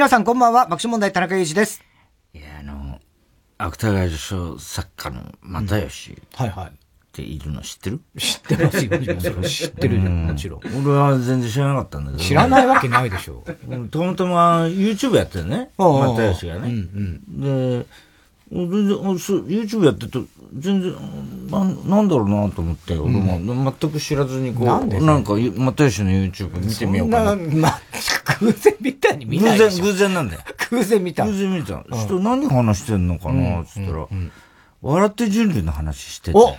うも皆さんこんばんは、爆笑問題田中裕二です。いや、あの、芥川賞作家の又吉、はいはい。っているの知ってる？知ってますよ、も 知ってるよ、もちろん。俺は全然知らなかったんだけど。知らないわけないでしょ。たまたま YouTube やってるね。又吉がね。で、全然、そう、YouTube やってると、全然、ななんだろうなと思って、俺も全く知らずに、こう、なんか、又吉の YouTube 見てみようかな。ま、偶然みたいに見ない偶然、偶然なんだよ。偶然見た。偶然見た。人何話してんのかなつったら、笑って人類の話してて。お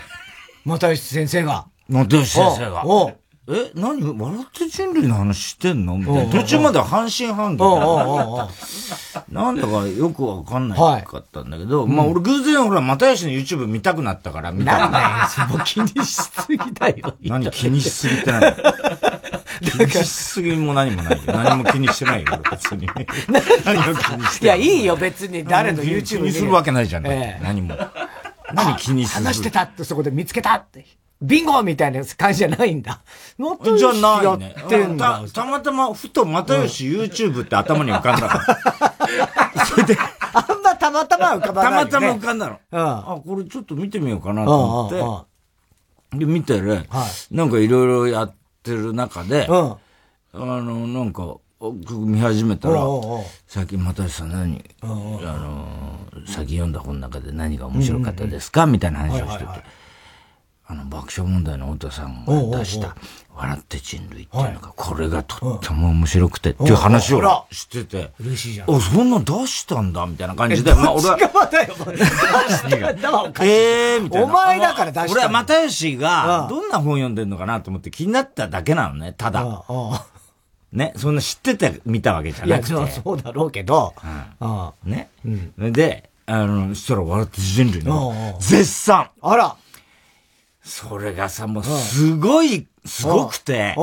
又吉先生が。又吉先生が。おえ、何笑って人類の話してんの？みたいな。途中までは半信半疑なんだかよくわかんないかったんだけど、まあ俺偶然ほら、又吉の YouTube 見たくなったから見た。なんだよ、もう気にしすぎだよ。何気にしすぎってない気にしすぎも何もないよ。何も気にしてないよ、別に。何を気にしていや、いいよ、別に。誰の YouTube 気にするわけないじゃん。何も。何気にする？話してたってそこで見つけたって。ビンゴみたいな感じじゃないんだ。じゃないね。た、たまたま、ふと又吉 YouTube って頭に浮かんだの。それで。あんまたまたま浮かばない、たまたま浮かんだの。あ、これちょっと見てみようかなと思って。で、見てる。なんかいろいろやってる中で、あの、なんか、見始めたら、最近又吉さん何、あの、最近読んだ本の中で何が面白かったですか？みたいな話をしてて。あの、爆笑問題の太田さんが出した、笑って人類っていうのが、これがとっても面白くてっていう話をしてて、嬉しいじゃん。あ、そんな出したんだみたいな感じで、まあ俺は。ええみたいな。お前だから出した。俺は又吉が、どんな本読んでんのかなと思って気になっただけなのね、ただ。ね、そんな知ってて見たわけじゃなくて。いや、そうだろうけど。ね。で、あの、そしたら笑って人類の絶賛。あら。それがさ、もうすごい、すごくて、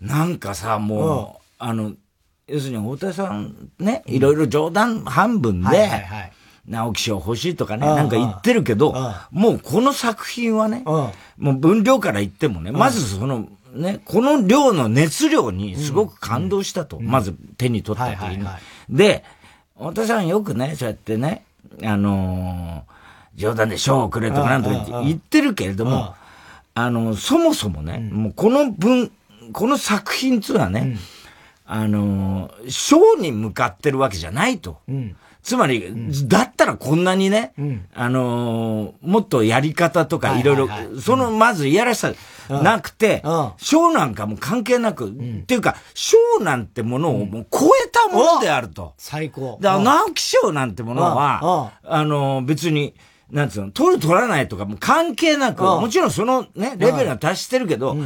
なんかさ、もう、あの、要するに太田さんね、いろいろ冗談半分で、直木賞欲しいとかね、なんか言ってるけど、もうこの作品はね、もう分量から言ってもね、まずその、ね、この量の熱量にすごく感動したと。まず手に取った時に。で、太田さんよくね、そうやってね、あのー冗談で賞をくれとかなんとか言ってるけれども、あの、そもそもね、もうこの文、この作品っていうのはね、あの、賞に向かってるわけじゃないと。つまり、だったらこんなにね、あのもっとやり方とかいろいろ、そのまずいやらしさなくて、賞なんかも関係なく、っていうか、賞なんてものをもう超えたものであると。最高。だから直木賞なんてものは、あの別に、なんつうの、取る取らないとかも関係なく、もちろんそのね、レベルは達してるけど、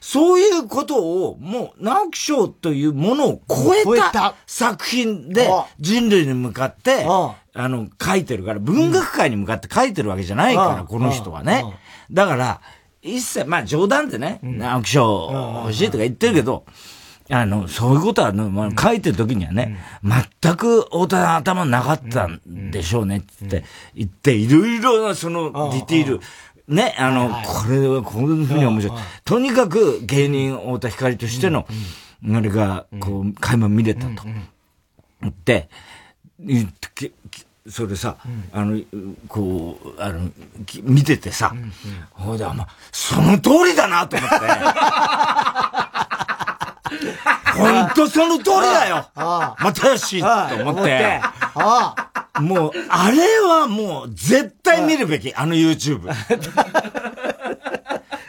そういうことを、もう、直木賞というものを超えた作品で人類に向かって、あの、書いてるから、文学界に向かって書いてるわけじゃないから、この人はね。だから、一切、まあ冗談でね、直木賞欲しいとか言ってるけど、あの、そういうことは、まあ、書いてる時にはね、全く太田さん頭なかったんでしょうねって言って、いろいろなそのディティール、ね、あの、これはこういうふうに面白い。とにかく芸人太田光としての、あれが、こう、垣間見れたと。言って、言って、それさ、あの、こう、あの、見ててさ、ほいで、まあ、その通りだなと思って。本当その通りだよ又吉と思って。もう、あれはもう絶対見るべき、あの YouTube。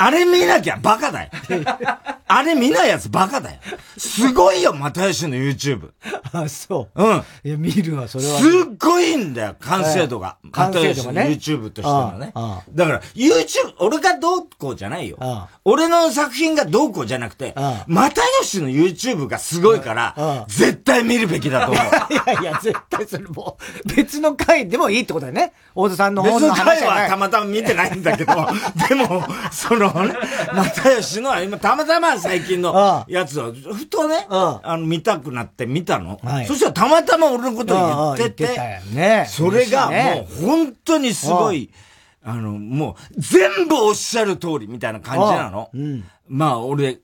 あれ見なきゃバカだよ。あれ見ないやつバカだよ。すごいよ、又吉の YouTube。あ、そう。うん。いや、見るわ、それは。すっごいんだよ、完成度が。完成度がね。YouTube としてのね。だから、YouTube、俺がどうこうじゃないよ。俺の作品がどうこうじゃなくて、又吉の YouTube がすごいから、絶対見るべきだと思う。いやいや、絶対それもう、別の回でもいいってことだよね。大田さんの本の話別の回はたまたま見てないんだけど、でも、そのね、又吉の、今たまたま最近のやつを、ふとね、あの、見たくなって見たの。そしたらたまたま俺のことを言ってて、ね、それがもう本当にすごい、あの、もう全部おっしゃる通りみたいな感じなの。まあ俺、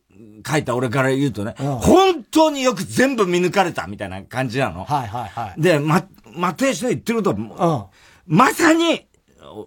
書いた俺から言うとね、本当によく全部見抜かれたみたいな感じなの。はいはいはい。で、ま、又吉の言ってることは、まさに、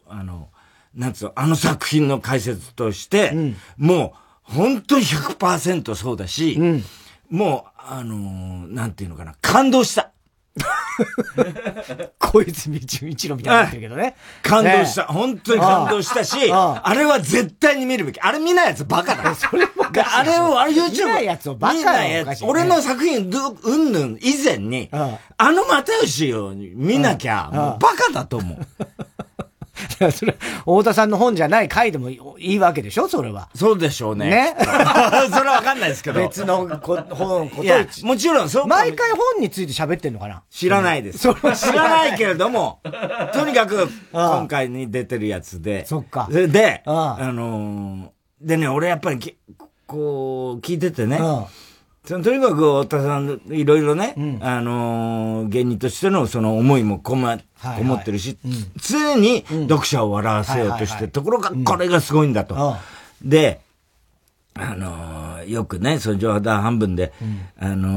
あの、なんつうの、あの作品の解説として、うん、もう、本当に100%そうだし、うん、もう、あのー、なんていうのかな、感動した。小泉純一郎みたいになってるけどね。感動した。本当に感動したし、あれは絶対に見るべき。あれ見ないやつバカだ。それもあれを、あれ YouTube。見ないやつをバカだよ。俺の作品、うんぬん以前に、あの又吉を見なきゃ、もうバカだと思う。それ、太田さんの本じゃない回でもいいわけでしょ？それは。そうでしょうね。ね？それはわかんないですけど。別のこ本、こといや、もちろんそう。毎回本について喋ってんのかな？知らないです。知らないけれども、とにかく、今回に出てるやつで。そっか。で、あのでね、俺やっぱり、こう、聞いててね。そのとにかく太田さん、いろいろね、うん、あのー、芸人としてのその思いもこま、こもってるし、はいはい、常に読者を笑わせようとしてるところが、これがすごいんだと。で、あのー、よくね、その冗談半分で、うん、あの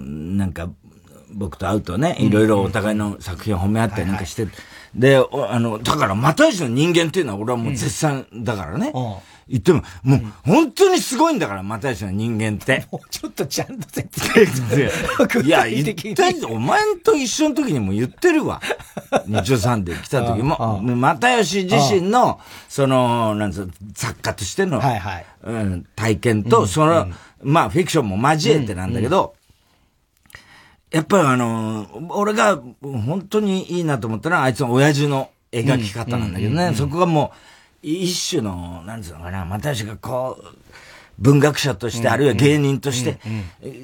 ー、なんか、僕と会うとね、いろいろお互いの作品を褒め合ったりなんかして、で、あの、だから、又吉の人間っていうのは俺はもう絶賛だからね。うん。言っても、もう、本当にすごいんだから、又吉の人間って。もうちょっとちゃんと説明。して。いや、言ったお前と一緒の時にも言ってるわ。日曜さんで来た時も、又吉自身の、その、なんつう、作家としての、はいはい、うん、体験と、その、まあ、フィクションも交えてなんだけど、やっぱりあの、俺が本当にいいなと思ったのは、あいつの親父の描き方なんだけどね、そこがもう、一種の、なんつうのかな、私がこう、文学者として、あるいは芸人として、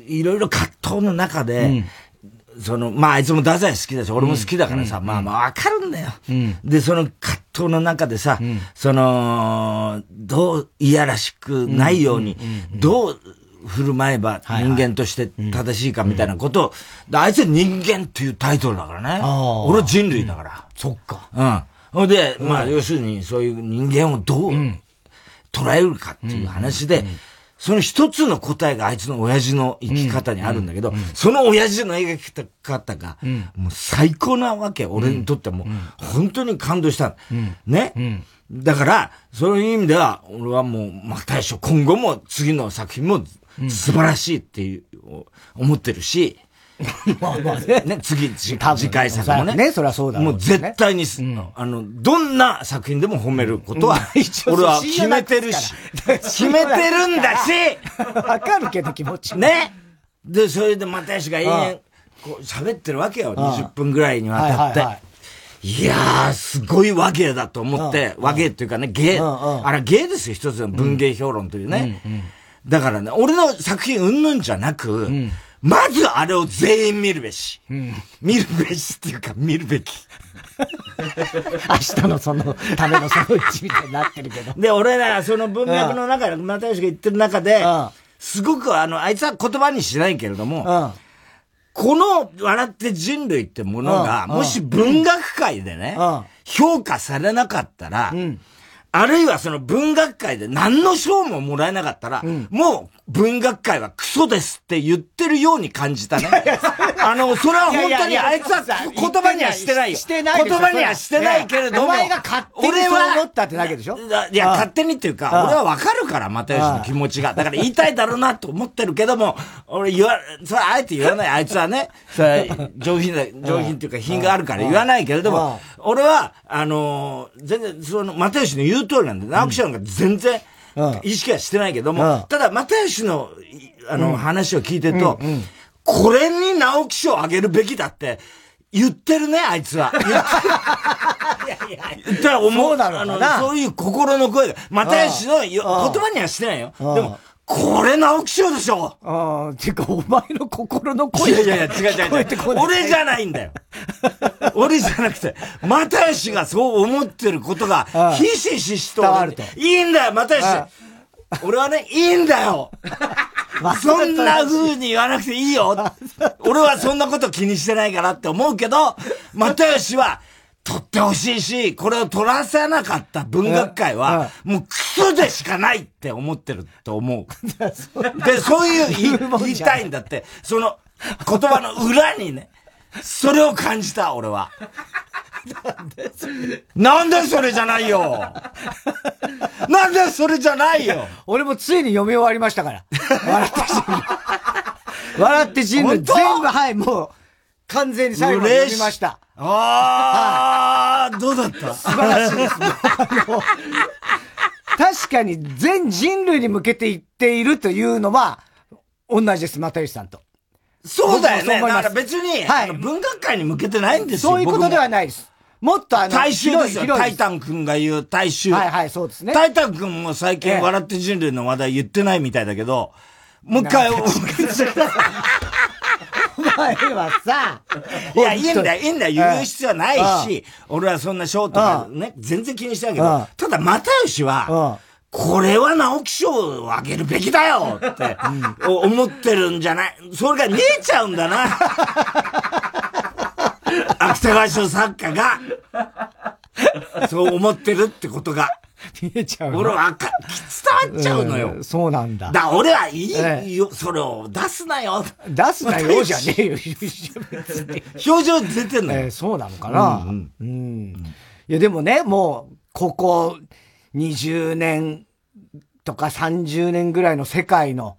いろいろ葛藤の中で、その、まあ、あいつも太宰好きだし、俺も好きだからさ、まあまあ、わかるんだよ。で、その葛藤の中でさ、その、どう、いやらしくないように、どう、振る舞えば人間として正しいかみたいなこと。を、あいつは人間っていうタイトルだからね。俺は人類だから。そっか。うん。ほんで、まあ、要するに、そういう人間をどう捉えるかっていう話で、その一つの答えがあいつの親父の生き方にあるんだけど、その親父の描き方が、もう最高なわけ。俺にとっても、本当に感動した。ね。だから、そういう意味では、俺はもう、まあ、大将、今後も次の作品も素晴らしいっていう、思ってるし、まあまあ。ね。ね、次、次回作もね。ね、そりゃそうだ、ね、もう絶対に、うん、あの、どんな作品でも褒めることは、俺は決めてるし、決めてるんだし。わかるけど気持ち。ね。で、それで又吉が永遠、こう喋ってるわけよ。20分ぐらいにわたって。いやー、すごい和芸だと思って、和芸っていうかね、芸、あれ芸ですよ、一つの文芸評論というね。だからね、俺の作品うんぬんじゃなく、まずあれを全員見るべし。うん、見るべしっていうか、見るべき。明日のそのためのそのうちみたいになってるけど。で、俺ら、その文脈の中で、又吉が言ってる中で、すごくあの、あいつは言葉にしないけれども、この笑って人類ってものが、もし文学界でね、評価されなかったら、あるいはその文学界で何の賞ももらえなかったら、もう文学界はクソですって言ってるように感じたね。あの、それは本当にあいつは言葉にはしてないよ。してない言葉にはしてないけれども。お前が勝手にそう思ったってだけでしょ？いや、勝手にっていうか、俺はわかるから、又吉の気持ちが。だから言いたいだろうなと思ってるけども、俺言わ、それあえて言わない。あいつはね、それ上品だ、上品っていうか品があるから言わないけれども、俺は、あの、全然、その、又吉の言う通りなんで、直木賞なんか全然、意識はしてないけども、ただ、又吉の、あの、話を聞いてると、これに直木賞あげるべきだって、言ってるね、あいつは。言って言ったら思う。だろうな。そういう心の声が。又吉の言葉にはしてないよ。でも、これ直木賞でしょああ、てか、お前の心の声いやいやいや、違う違う違う。俺じゃないんだよ。俺じゃなくて、又吉がそう思ってることが、ひしひしと。伝わると。いいんだよ、又吉。俺はね、いいんだよ。そんな風に言わなくていいよ。俺はそんなこと気にしてないからって思うけど、又吉は、取ってほしいし、これを取らせなかった文学界は、もうク嘘でしかないって思ってると思う。で、そういう言言いたいんだって。その言葉の裏にね、それを感じた、俺は。なんでそれ？じゃないよなんでそれじゃないよ俺もついに読み終わりましたから。笑って人類。笑って人類。全部、はい、もう、完全に最後まで読みました。ああ、どうだった？素晴らしいです。確かに全人類に向けて言っているというのは、同じです、又吉さんと。そうだよね。だから別に、はい、文学界に向けてないんですよ。そういうことではないです。もっとあの、大衆ですよ。タイタン君が言う大衆。はいはい、そうですね。タイタン君も最近笑って人類の話題言ってないみたいだけど、もう一回、お前はさ、いや、いいんだよ、いいんだよ、言う必要はないし、俺はそんな賞とかね、全然気にしてないけど、ただ、又吉は、これは直木賞をあげるべきだよって、思ってるんじゃない？それが見えちゃうんだな。芥川賞作家が、そう思ってるってことが。見えちゃう。俺はか、伝わっちゃうのよ。うん、そうなんだ。だ、俺はいいよ、それを出すなよ。出すなよ じゃねえよ、表情出てんのよ。えー、そうなのかな、うん、うん、いや、でもね、もう、ここ20年とか30年ぐらいの世界の、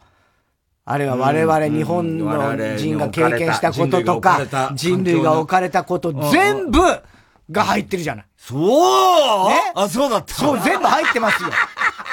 あるいは我々日本の人が経験したこととか、人類が置かれたこと、全部が入ってるじゃない。そう？ね？あ、そうだった。そう、全部入ってますよ。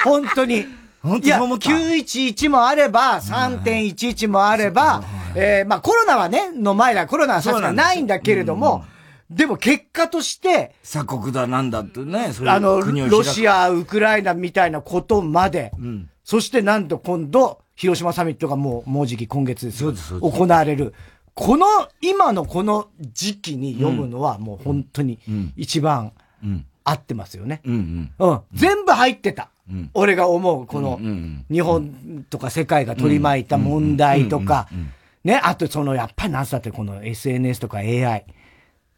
本当に。本当いや、911もあれば、3.11もあれば、えー、まあコロナはね、の前だ、コロナはさすがないんだけれども、でも結果として、鎖国だなんだってね、あの、ロシア、ウクライナみたいなことまで、うん、そしてなんと今度、広島サミットがもう、もうじき今月です。そうです、行われる。この、今のこの時期に読むのはもう本当に一番合ってますよね。うん、うん、全部入ってた。うん、俺が思う、この、日本とか世界が取り巻いた問題とか、ね、あとその、やっぱりなんつってこの SNS とか AI。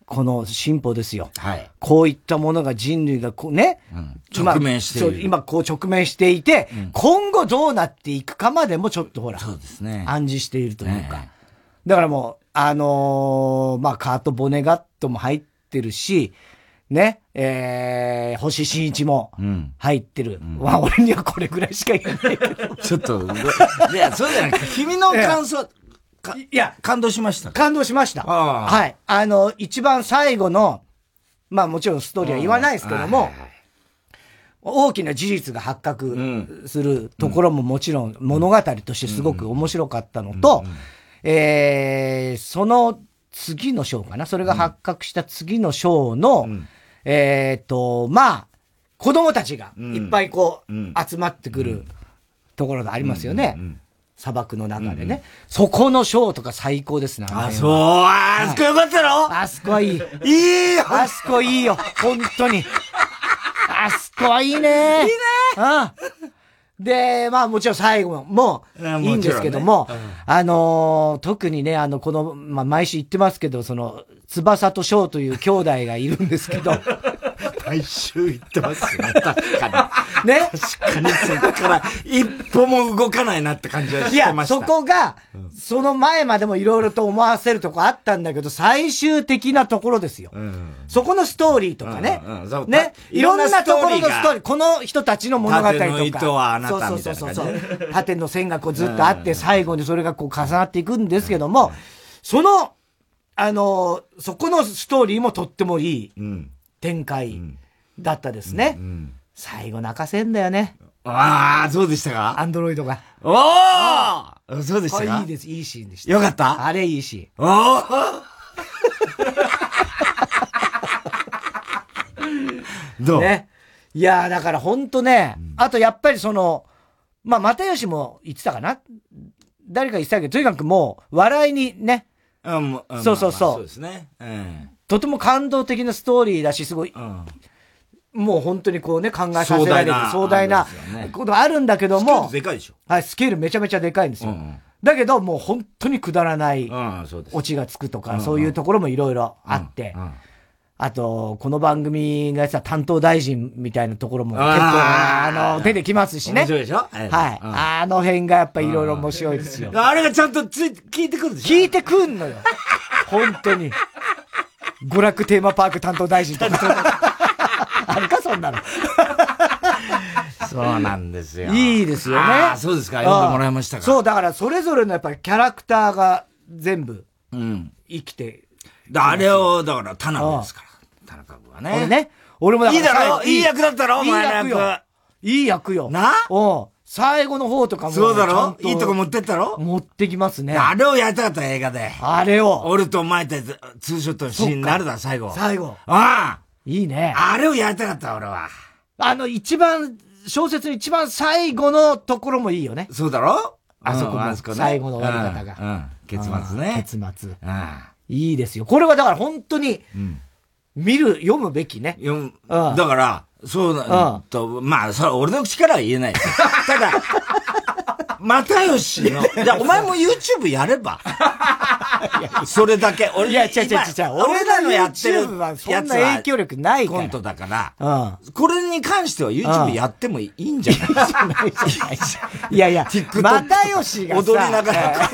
この進歩ですよ。はい。こういったものが人類がこうね、うん、直面している。今こう直面していて、うん、今後どうなっていくかまでもちょっとほら、そうですね。暗示しているというか。ね、だからもう、あのー、まあ、カート・ボネガットも入ってるし、ね、えー、星新一も入ってる。うん、まあ、俺にはこれぐらいしか言えないけど。ちょっと、いや、そうじゃなくて、君の感想、いや、感動しました。感動しました。はい。あの、一番最後の、まあもちろんストーリーは言わないですけども、大きな事実が発覚するところももちろん物語としてすごく面白かったのと、えー、その次の章かな？それが発覚した次の章の、えっ、と、まあ、子供たちがいっぱいこう、集まってくるところがありますよね。砂漠の中でね。うんうん、そこのショーとか最高ですね。あ、そう、あそこよかったろあそこはいい。いいよ。あそこいいよ。本当に。あそこはいいね。いいね。うん。で、まあもちろん最後もいいんですけども、もねうん、あのー、特にね、あの、この、まあ毎週言ってますけど、その、翼と翔という兄弟がいるんですけど、毎週言ってますね。確かに。ね？確かにそこから一歩も動かないなって感じはしてました。いや、そこが、その前までもいろいろと思わせるとこあったんだけど、最終的なところですよ。うん、そこのストーリーとかね。うんうん、ね？いろんなところのストーリー、この人たちの物語とか。縦の糸はあなたみたいなそうそうそうそう。縦の線がこうずっとあって、最後にそれがこう重なっていくんですけども、その、あの、そこのストーリーもとってもいい展開だったですね。うんうん、最後泣かせんだよね。ああ、そうでしたか？アンドロイドが。おおそうでしたか？いいです、いいシーンでした。よかった？あれいいシーン。おお どう？ね。いやだからほんとね、うん、あとやっぱりその、まあ、又吉も言ってたかな？誰か言ってたけど、とにかくもう、笑いにね。うん、そうそうそう。そうですね。うん。とても感動的なストーリーだし、すごい、うん、もう本当にこうね、考えさせられる壮大なことあるんだけども、でかいでしょ。はい、スケールめちゃめちゃでかいんですよ。うんうん、だけど、もう本当にくだらない、オチがつくとか、そういうところもいろいろあって、あと、この番組がさ、担当大臣みたいなところも結構、あの、出てきますしね。面白いでしょ？はい。あの辺がやっぱいろいろ面白いですよ。あれがちゃんとつい、聞いてくるでしょ？聞いてくんのよ。本当に。娯楽テーマパーク担当大臣とか。あるか、そんなの。そうなんですよ。いいですよね。あそうですか。読んでもらいましたか。そう、だからそれぞれのやっぱりキャラクターが全部、うん。生きて。あれを、だから田辺ですから。田中君はね。俺ね。俺もだから。いいだろ？いい役だったろ？お前の役。いい役よ。な？うん。最後の方とかも。そうだろ？いいとこ持ってったろ？持ってきますね。あれをやりたかった映画で。あれを。俺とお前ってツーショットのシーンになるだ、最後。最後。ああ。いいね。あれをやりたかった、俺は。あの、一番、小説の一番最後のところもいいよね。そうだろ？あそこも、最後の終わり方が。うん。結末ね。結末。いいですよ。これはだから本当に、見る、読むべきね。読む。だから、そうだ、と、まあ、それ俺の口からは言えない。ただ、又吉の、じゃお前も YouTube やれば。それだけ。俺、いや、違う違う違う。俺らのやってるやつは影響力ないコントだから。うん。これに関しては YouTube やってもいいんじゃない？いやいや、又吉が踊りながら。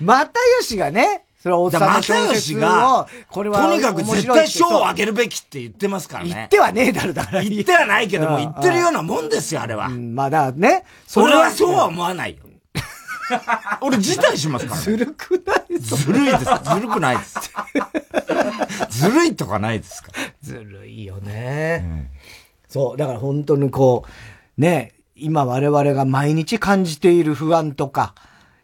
又吉がね、それは大阪の小説が、これは、とにかく絶対賞をあげるべきって言ってますからね。言ってはねえだろ、だから。言ってはないけども、言ってるようなもんですよ、あれは。まあだね。それはそうは思わないよ。俺辞退しますから、ずるくないずるいです。ずるくないです。ずるいとかないですかずるいよね、そう。だから本当にこう、ね、今我々が毎日感じている不安とか、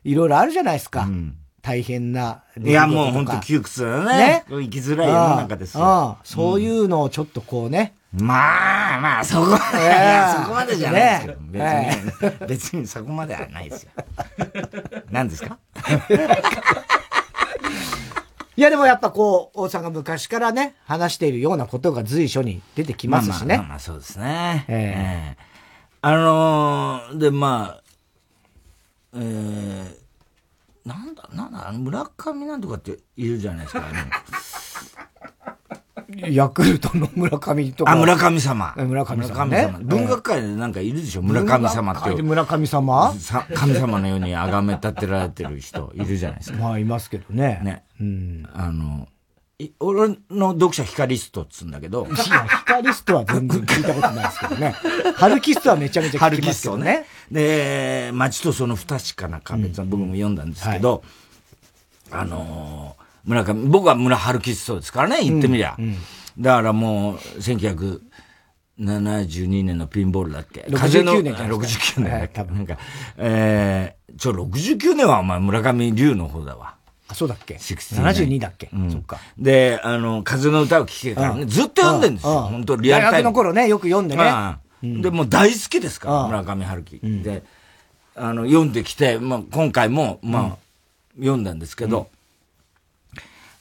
いろいろあるじゃないですか。うん大変な。いや、もう本当窮屈だね。ね。生きづらい世の中ですよ。そういうのをちょっとこうね。まあまあ、そこ、いや、そこまでじゃないですけど、別に、別にそこまではないですよ。何ですか？いや、でもやっぱこう、王さんが昔からね、話しているようなことが随所に出てきますしね。まあまあ、そうですね。ええあのー、で、まあ、えー、なんだ、なんだ、村上なんとかっているじゃないですか、ね。ヤクルトの村上とか。あ、村上様。村上様、ね。文学界でなんかいるでしょ村上様って。村上様？神様のように崇め立てられてる人いるじゃないですか。まあ、いますけどね。ね。うん。あの、俺の読者ヒカリストっつうんだけど。いや、ヒカリストは全然聞いたことないですけどね。ハルキストはめちゃめちゃ聞きますけどね。で、街とその不確かな壁、うん、僕も読んだんですけど、はい、あのー村上、僕は村春吉そうですからね、言ってみりゃ。うんうん、だからもう、1972年のピンボールだっけ風の、年か69年だっけ、はい、なんか、えー、ちょ、69年はお前村上龍の方だわ。あ、そうだっけ ?72 だっけ、うん、そっか。で、あの、風の歌を聴けからね、ずっと読んでんですよ。本当リアルタイム。大学の頃ね、よく読んでね。で、もう大好きですから、村上春樹。で、あの、読んできて、まあ、今回も、まあ、読んだんですけど、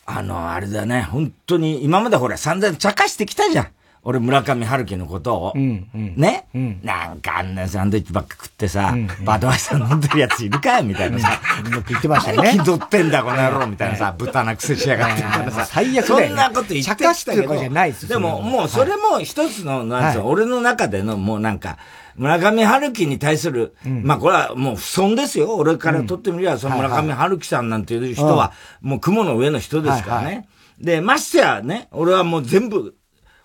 あの、あれだね、本当に、今までほら散々茶化してきたじゃん。俺、村上春樹のことを。うんうん、ね、うん、なんかあんなサンドイッチばっか食ってさ、うんうん、バドワイザー飲んでるやついるかよみたいなさ。よく言ってましたね。気取ってんだ、この野郎みたいなさ、豚なくせしやがってみたいなさ。最悪だよ、そんなこと言ってたけど。じゃないですでも、もうそれも一つの、なんつうの、俺の中でのもうなんか、村上春樹に対する、うん、まあこれはもう不損ですよ。俺からとってみりゃ、その村上春樹さんなんていう人は、もう雲の上の人ですからね。はいはい。で、ましてやね、俺はもう全部、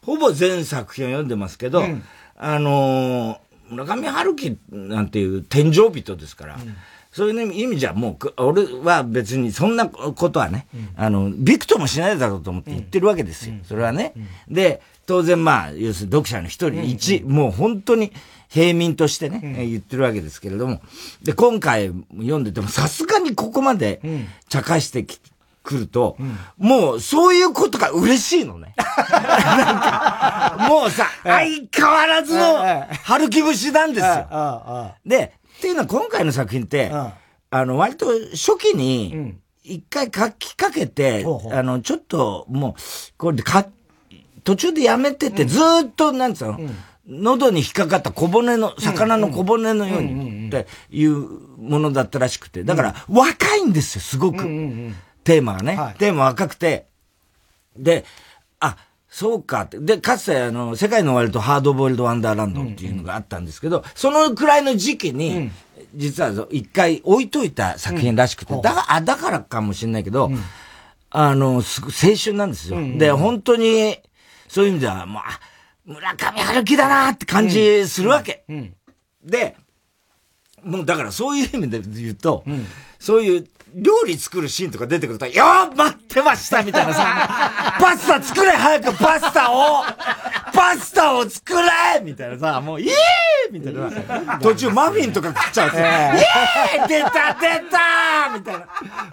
ほぼ全作品を読んでますけど、うん、あのー、村上春樹なんていう天井人ですから、うん、そういう意味じゃもう、俺は別にそんなことはね、うん、あの、びくともしないだろうと思って言ってるわけですよ。それはね。で、当然まあ、要するに読者の一人一、もう本当に平民としてね、言ってるわけですけれども、で、今回読んでてもさすがにここまで茶化してきて、来ると、うん、もうそういうことが嬉しいのね。なんか、もうさ、相変わらずの春木節なんですよ。で、っていうのは今回の作品って、あの、割と初期に、一回書きかけて、うん、あの、ちょっともう、これでか、途中でやめてて、ずっと、なんつうの、うん。喉に引っかかった小骨の、魚の小骨のようにっていうものだったらしくて。だから、若いんですよ、すごく。テーマがね、はい、テーマ若くて、で、あ、そうかって。で、かつてあの、世界の終わりとハードボイルドワンダーランドっていうのがあったんですけど、そのくらいの時期に、実は一回置いといた作品らしくて、だから、あ、だからかもしれないけど、あの、す青春なんですよ。で、本当に、そういう意味では、もう、あ、村上春樹だなって感じするわけ。で、もうだからそういう意味で言うと、そういう料理作るシーンとか出てくると、よー待ってましたみたいなさ、パスタ作れ早くパスタをパスタを作れみたいなさ、もう、イエーみたいな。途中マフィンとか食っちゃうと、イエー出た出たみたいな。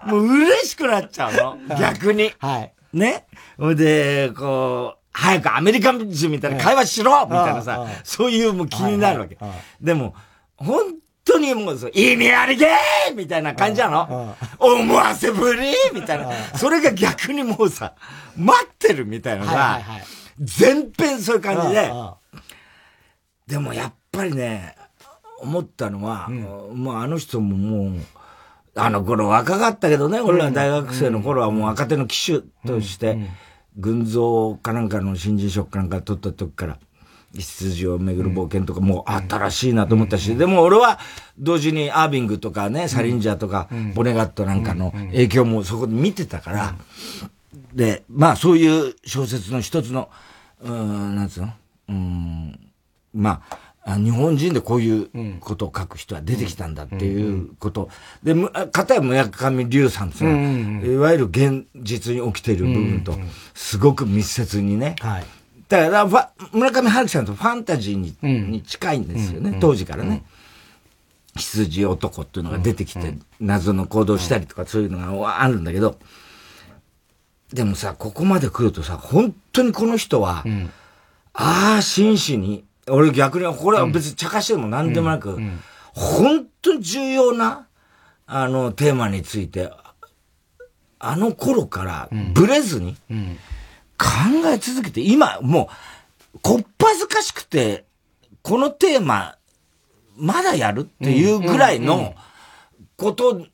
もう嬉しくなっちゃうの。逆に。はい。ね。ほいで、こう、早くアメリカ人みたいな会話しろみたいなさ、そういうもう気になるわけ。でも、本当にもう、意味ありげーみたいな感じなの。思わせぶりみたいな。それが逆にもうさ、待ってるみたいなさ、全編そういう感じで。でもやっぱりね、思ったのは、もうあの人ももう、あの頃若かったけどね、俺ら大学生の頃はもう若手の騎手として、群像かなんかの新人賞かなんか取った時から、羊を巡る冒険とかも新しいなと思ったし、でも俺は同時にアービングとかね、サリンジャーとか、ボネガットなんかの影響もそこで見てたから、で、まあそういう小説の一つの、うん、なんつうの？うん、まあ、日本人でこういうことを書く人は出てきたんだっていうこと。で、片や村上龍さんっていわゆる現実に起きている部分と、すごく密接にね、はいだから、村上春樹さんとファンタジーに,、に近いんですよね、当時からね。羊男っていうのが出てきて、謎の行動したりとかそういうのがあるんだけど、でもさ、ここまで来るとさ、本当にこの人は、ああ、真摯に、俺逆に、これは別に茶化しても何でもなく、本当に重要な、あの、テーマについて、あの頃からブレずに、考え続けて、今、もう、こっぱずかしくて、このテーマ、まだやるっていうぐらいのこと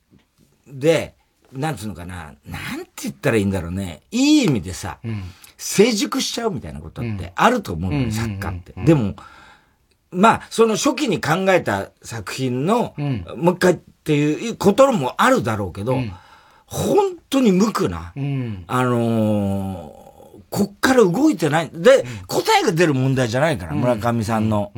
で、なんつうのかな、なんて言ったらいいんだろうね。いい意味でさ、成熟しちゃうみたいなことってあると思うの、作家って。でも、まあ、その初期に考えた作品の、もう一回っていうこともあるだろうけど、本当に無垢な、あのーこっから動いてない。で、答えが出る問題じゃないから、村上さんの、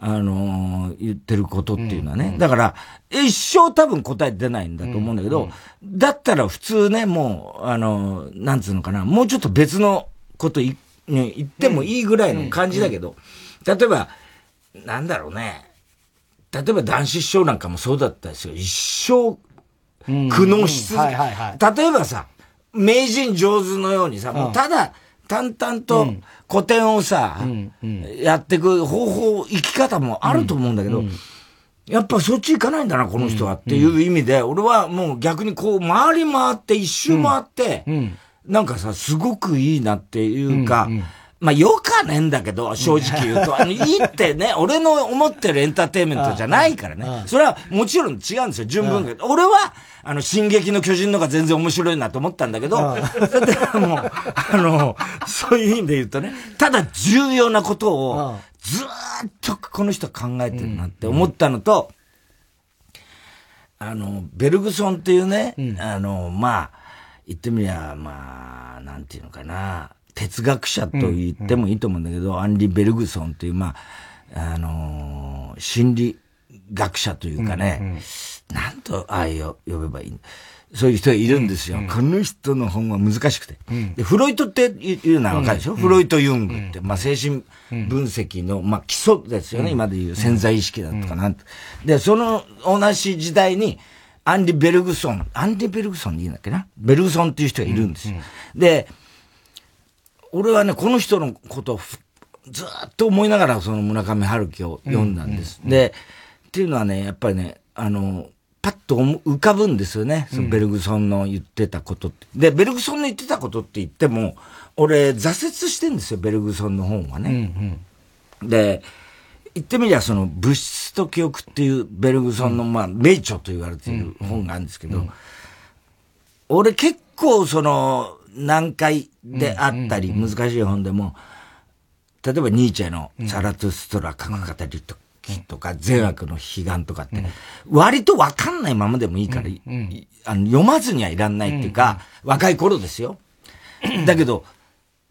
あの言ってることっていうのはね。だから、一生多分答え出ないんだと思うんだけど、だったら普通ね、もう、あのなんつうのかな、もうちょっと別のこと言ってもいいぐらいの感じだけど、例えば、なんだろうね。例えば男子師匠なんかもそうだったですよ。一生苦悩し続け、例えばさ、名人上手のようにさ、もうただ、淡々と古典をさ、やっていく方法、生き方もあると思うんだけど、やっぱそっち行かないんだな、この人はっていう意味で、俺はもう逆にこう、回り回って、一周回って、なんかさ、すごくいいなっていうか、まあ、よかねんだけど、正直言うと。あの、いいってね、俺の思ってるエンターテインメントじゃないからね。それはもちろん違うんですよ、純文学。俺は、あの、進撃の巨人のが全然面白いなと思ったんだけど、でも、あの、そういう意味で言うとね、ただ重要なことを、ずっとこの人考えてるなって思ったのと、あの、ベルグソンっていうね、あの、まあ、言ってみりゃ、まあ、なんていうのかな、哲学者と言ってもいいと思うんだけど、うん。うん、アンリ・ベルグソンという、まあ、あのー、心理学者というかね、うんうん、なんと、ああ呼べばいいそういう人がいるんですよ。うん。うん、この人の本は難しくて。うん、でフロイトっていうのはわかるでしょ、うん、フロイト・ユングって、まあ、精神分析の、まあ、基礎ですよね、今でいう潜在意識だとかなんと。で、その同じ時代に、アンリ・ベルグソン、アンリ・ベルグソンでいいんだっけな？ベルグソンっていう人がいるんですよ。で、俺はね、この人のことをずっと思いながらその村上春樹を読んだんです。で、っていうのはね、やっぱりね、あの、パッと浮かぶんですよね。そのベルグソンの言ってたことって。で、ベルグソンの言ってたことって言っても、俺挫折してんですよ、ベルグソンの本はね。うんうん、で、言ってみりゃその物質と記憶っていうベルグソンの、まあ、名著と言われている本があるんですけど、俺結構その、難解であったり、難しい本でも、例えばニーチェのサラトゥストラ書く語りととか、善悪の悲願とかって、割とわかんないままでもいいから、あの読まずにはいらんないっていうか、若い頃ですよ。だけど、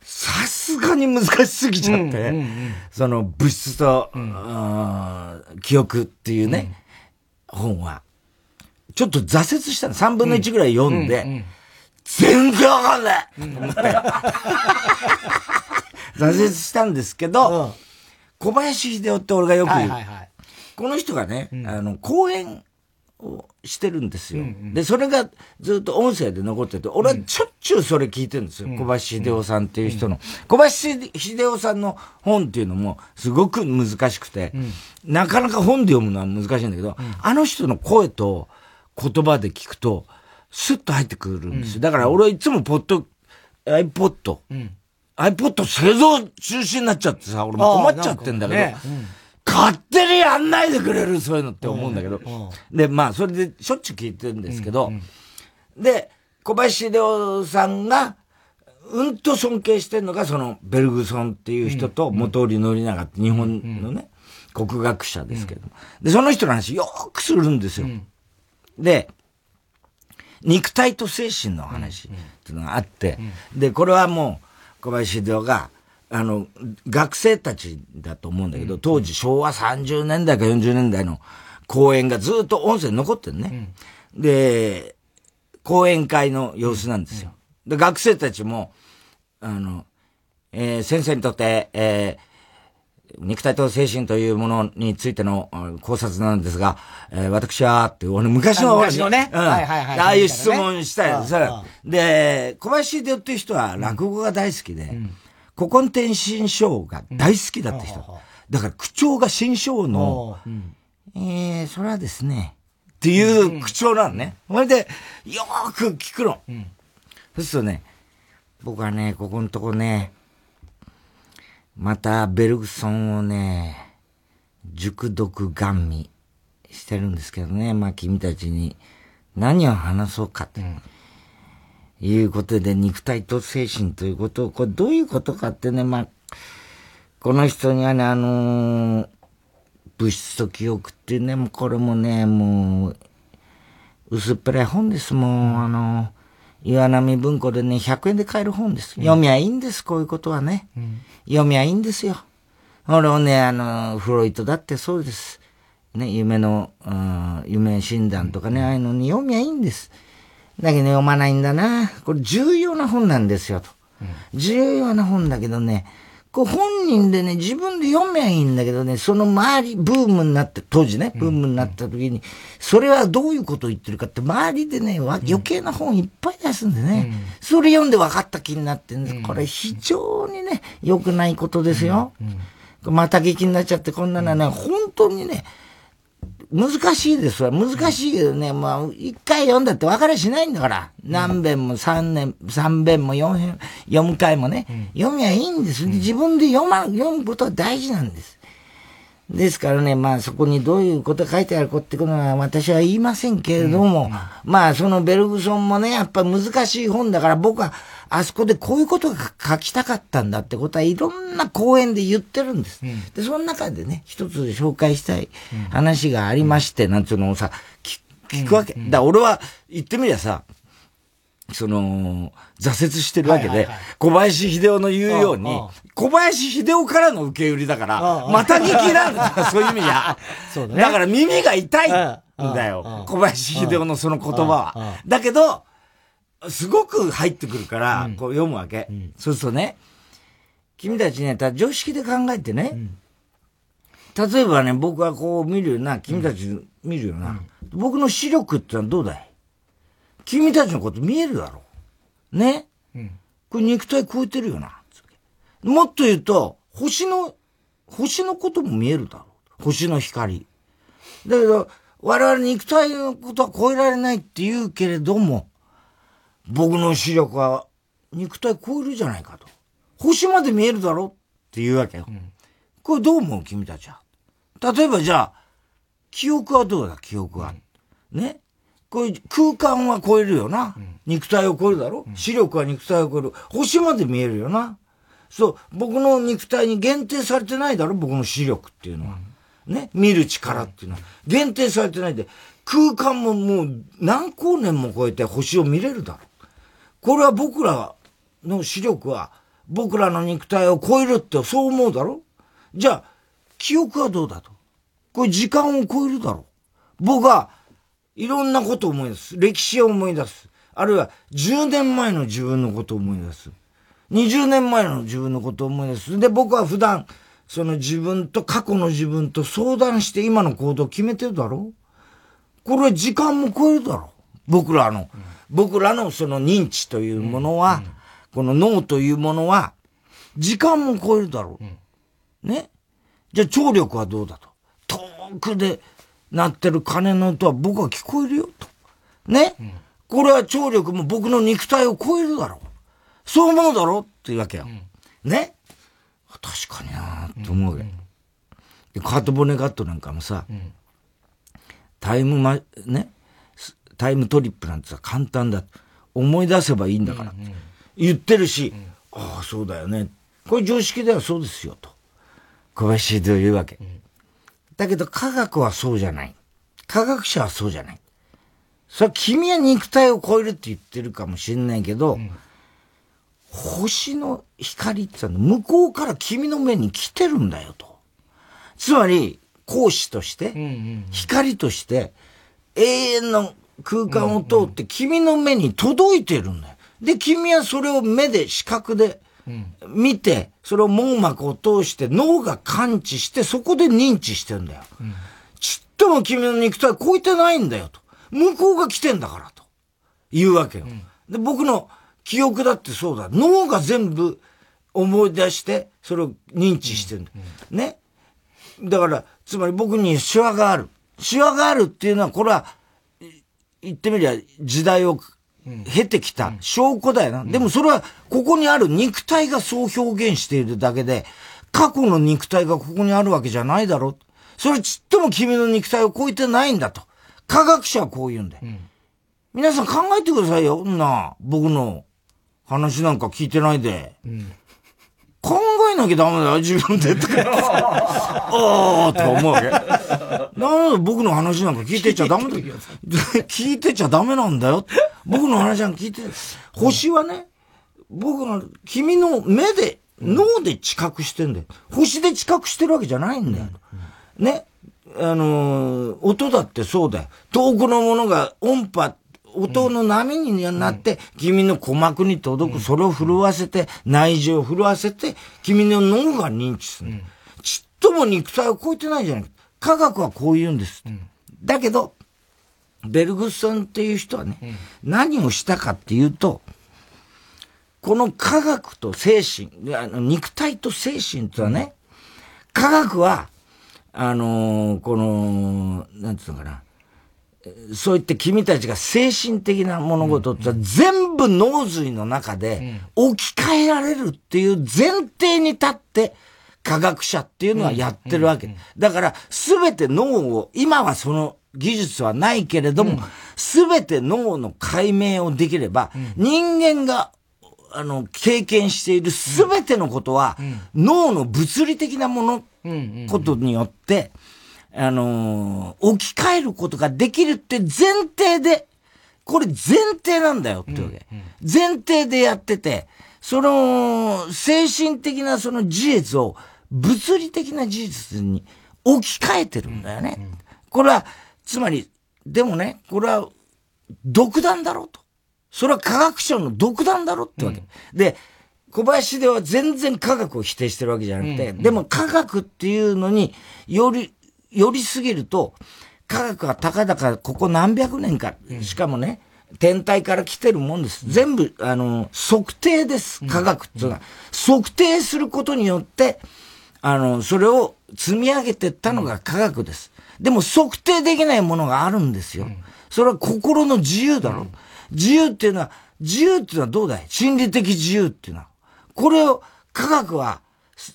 さすがに難しすぎちゃって、その物質と、記憶っていうね、本は、ちょっと挫折したの。3分の1ぐらい読んで、全然わかんないと思って。挫折したんですけど、小林秀夫って俺がよく言う。この人がね、あの、講演をしてるんですよ。で、それがずっと音声で残ってて、俺はしょっちゅうそれ聞いてるんですよ。小林秀夫さんっていう人の。小林秀夫さんの本っていうのもすごく難しくて、なかなか本で読むのは難しいんだけど、あの人の声と言葉で聞くと、スッと入ってくるんですよ。だから俺はいつもポッド、iPod、iPod 製造中止になっちゃってさ、俺も困っちゃってんだけど、ねうん、勝手にやんないでくれる、そういうのって思うんだけど。で、まあ、それでしょっちゅう聞いてるんですけど、で、小林秀夫さんが、うんと尊敬してるのが、その、ベルグソンっていう人と、元織宣長って日本のね、国学者ですけども。で、その人の話よくするんですよ。で、肉体と精神の話っていうのがあって、で、これはもう、小林秀夫が、あの、学生たちだと思うんだけど、当時昭和30年代か40年代の講演がずっと音声残ってるね。うん、で、講演会の様子なんですよ。で、学生たちも、あの、えー、先生にとって、えー、肉体と精神というものについての考察なんですが、えー、私は、って、俺昔の、昔のね。うん。はいはいはい。ああいう質問したよ。で、小林秀夫っていう人は落語が大好きで、うん古今天新章が大好きだった人。だから口調が新章の、えー、それはですね、っていう口調なのね。それで、よーく聞くの。そうするとね、僕はね、ここのとこね、またベルグソンをね、熟読願味してるんですけどね、まあ君たちに何を話そうかって。うんいうことで、肉体と精神ということを、これどういうことかってね、まあ、この人にはね、あのー、物質と記憶っていうね、もうこれもね、もう、薄っぺらい本です。もう、あのー、岩波文庫でね、100円で買える本です。読みゃいいんです、こういうことはね。うん、読みゃいいんですよ。俺もね、あの、フロイトだってそうです。ね、夢の、うん、夢診断とかね、ああいうのに読みゃいいんです。だけど読まないんだな。これ重要な本なんですよ、と。うん、重要な本だけどね、こう本人でね、自分で読めばいいんだけどね、その周り、ブームになって、当時ね、ブームになった時に、それはどういうことを言ってるかって、周りでね、余計な本いっぱい出すんでね、それ読んで分かった気になってんです。これ非常にね、良くないことですよ。また劇になっちゃって、こんなのはね、本当にね、難しいですわ。難しいけどね、まあ、一回読んだって分かりしないんだから。何遍も三年、三遍も四遍、読む回もね、読みゃいいんです。自分で読ま、読むことは大事なんです。ですからね、まあそこにどういうこと書いてあるかっていうのは私は言いませんけれども、まあそのベルグソンもね、やっぱ難しい本だから僕はあそこでこういうことが書きたかったんだってことはいろんな講演で言ってるんです。うん、で、その中でね、一つ紹介したい話がありまして、うん、なんつうのをさ、聞くわけ。だから俺は言ってみりゃさ、その、挫折してるわけで、小林秀夫の言うように、小林秀夫からの受け売りだから、また聞きなんだ そういう意味や。そうだね。だから耳が痛いんだよ。小林秀夫のその言葉は。だけど、すごく入ってくるから、こう読むわけ。そうするとね、君たちね、常識で考えてね、例えばね、僕はこう見るよな、君たち見るよな。僕の視力ってのはどうだい?君たちのこと見えるだろう。ね、これ肉体超えてるよな。もっと言うと、星の、星のことも見えるだろう。星の光。だけど、我々肉体のことは超えられないって言うけれども、僕の視力は肉体超えるじゃないかと。星まで見えるだろって言うわけよ。うん、これどう思う君たちは？例えばじゃあ、記憶はどうだ？記憶は。ね？こういう空間は超えるよな。肉体を超えるだろ、視力は肉体を超える。星まで見えるよな。そう、僕の肉体に限定されてないだろ？僕の視力っていうのは。ね、見る力っていうのは。限定されてないで、空間ももう何光年も超えて星を見れるだろ？これは僕らの視力は、僕らの肉体を超えるってそう思うだろ？じゃあ、記憶はどうだと？これ時間を超えるだろ？う。僕はいろんなことを思い出す。歴史を思い出す。あるいは10年前の自分のことを思い出す。20年前の自分のことを思い出す。で、僕は普段、その自分と過去の自分と相談して今の行動を決めてるだろ？これは時間も超えるだろ？う僕らの、僕らのその認知というものは、うん、この脳というものは、時間も超えるだろう。うん、ね？じゃあ聴力はどうだと。遠くで鳴ってる鐘の音は僕は聞こえるよと。ね、これは聴力も僕の肉体を超えるだろう。そう思うだろうっていうわけよ。ね？確かになと思うわけ。カート・ボネガットなんかもさ、タイムマ、ね、タイムトリップなんてさ、簡単だ。思い出せばいいんだから。言ってるし、ああ、そうだよね。これ常識ではそうですよ、と。小林で言うわけ。だけど科学はそうじゃない。科学者はそうじゃない。それは君は肉体を超えるって言ってるかもしれないけど、うん、星の光って言ったの向こうから君の目に来てるんだよと。つまり、光子として、光として、永遠の空間を通って君の目に届いてるんだよ。で、君はそれを目で視覚で見て、それを網膜を通して脳が感知して、そこで認知してんだよ。ちっとも君の肉体超えてないんだよと。向こうが来てんだからと。言うわけよ。で、僕の記憶だってそうだ。脳が全部思い出して、それを認知してるんだ。ね。だから、つまり僕にシワがある。シワがあるっていうのは、これは、言ってみりゃ時代を経てきた証拠だよな。でもそれは、ここにある肉体がそう表現しているだけで、過去の肉体がここにあるわけじゃないだろ。それちっとも君の肉体を超えてないんだと。科学者はこう言うんだよ。皆さん考えてくださいよ。な僕の話なんか聞いてないで。うん考えなきゃダメだよ、自分で。とか。ああ、とか思うわけ。なんで僕の話なんか聞いてちゃダメだよ。聞いてちゃダメなんだよ。僕の話なんか聞いて。星はね、僕の、君の目で、脳で知覚してんだよ。星で知覚してるわけじゃないんだよ。ね。あのー、音だってそうだよ。遠くのものが音波音の波になって、君の鼓膜に届く、それを震わせて、内耳を震わせて、君の脳が認知する。ちっとも肉体を超えてないじゃない科学はこう言うんです。だけど、ベルグスさんっていう人はね、何をしたかっていうと、この科学と精神、肉体と精神ってのはね、科学は、あのー、この、なんつうのかな、そう言って君たちが精神的な物事って全部脳髄の中で置き換えられるっていう前提に立って科学者っていうのはやってるわけ。だから全て脳を、今はその技術はないけれども、全て脳の解明をできれば、人間があの、経験している全てのことは、脳の物理的なもの、ことによって、あのー、置き換えることができるって前提で、これ前提なんだよってわけ。うんうん、前提でやってて、その、精神的なその事実を物理的な事実に置き換えてるんだよね。これは、つまり、でもね、これは独断だろうと。それは科学者の独断だろってわけ。うん、で、小林では全然科学を否定してるわけじゃなくて、うんうん、でも科学っていうのにより寄りすぎると、科学はたかだかここ何百年か、しかもね、天体から来てるもんです。全部、あの、測定です。科学っていうのは。測定することによって、あの、それを積み上げてったのが科学です。でも測定できないものがあるんですよ。それは心の自由だろ。自由っていうのは、自由っていうのはどうだい？心理的自由っていうのは。これを科学は、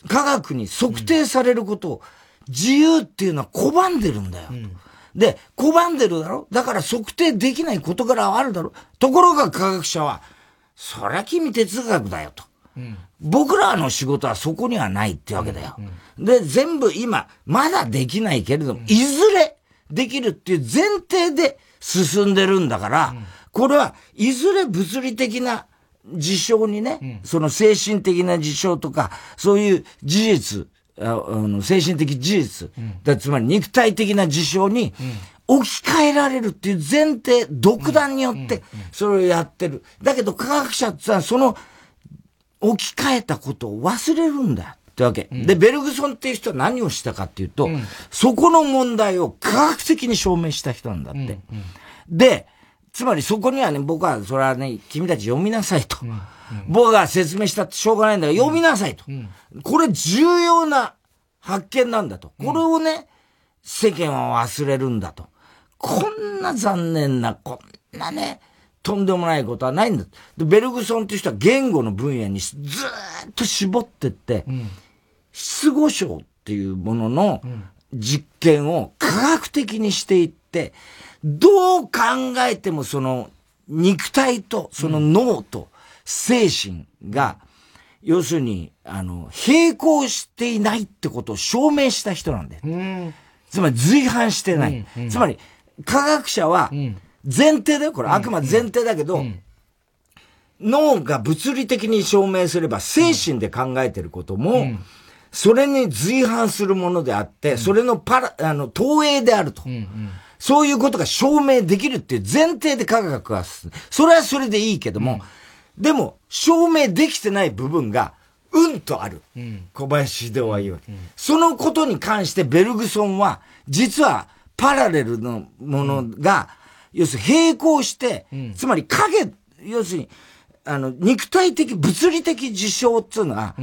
科学に測定されることを自由っていうのは拒んでるんだよ。うん、で、拒んでるだろ？だから測定できない事柄はあるだろ？ところが科学者は、そりゃ君哲学だよと。うん、僕らの仕事はそこにはないってわけだよ。うんうん、で、全部今、まだできないけれども、いずれできるっていう前提で進んでるんだから、これはいずれ物理的な事象にね、その精神的な事象とか、そういう事実、あの精神的事実、だつまり肉体的な事象に置き換えられるっていう前提、独断によってそれをやってる。だけど科学者ってさ、その置き換えたことを忘れるんだってわけ。で、ベルグソンっていう人は何をしたかっていうと、そこの問題を科学的に証明した人なんだって。で、つまりそこにはね、僕は、それはね、君たち読みなさいと。僕が説明したってしょうがないんだから読みなさいと。これ重要な発見なんだと。これをね、世間は忘れるんだと。こんな残念な、こんなね、とんでもないことはないんだ。で、ベルグソンっていう人は言語の分野にずっと絞ってって、うん、失語症っていうものの実験を科学的にしていって、どう考えてもその肉体とその脳と精神が、要するに、あの、並行していないってことを証明した人なんだよ。つまり随伴してない。つまり、科学者は、前提だよ、これ。あくまで前提だけど、脳が物理的に証明すれば、精神で考えてることも、それに随伴するものであって、それのパラ、あの、投影であると。そういうことが証明できるっていう前提で科学は進それはそれでいいけども、でも、証明できてない部分が、うんとある。小林秀夫は言う。わけ、そのことに関してベルグソンは、実はパラレルのものが、要するに並行して、つまり影、要するに、あの、肉体的、物理的事象っていうのは、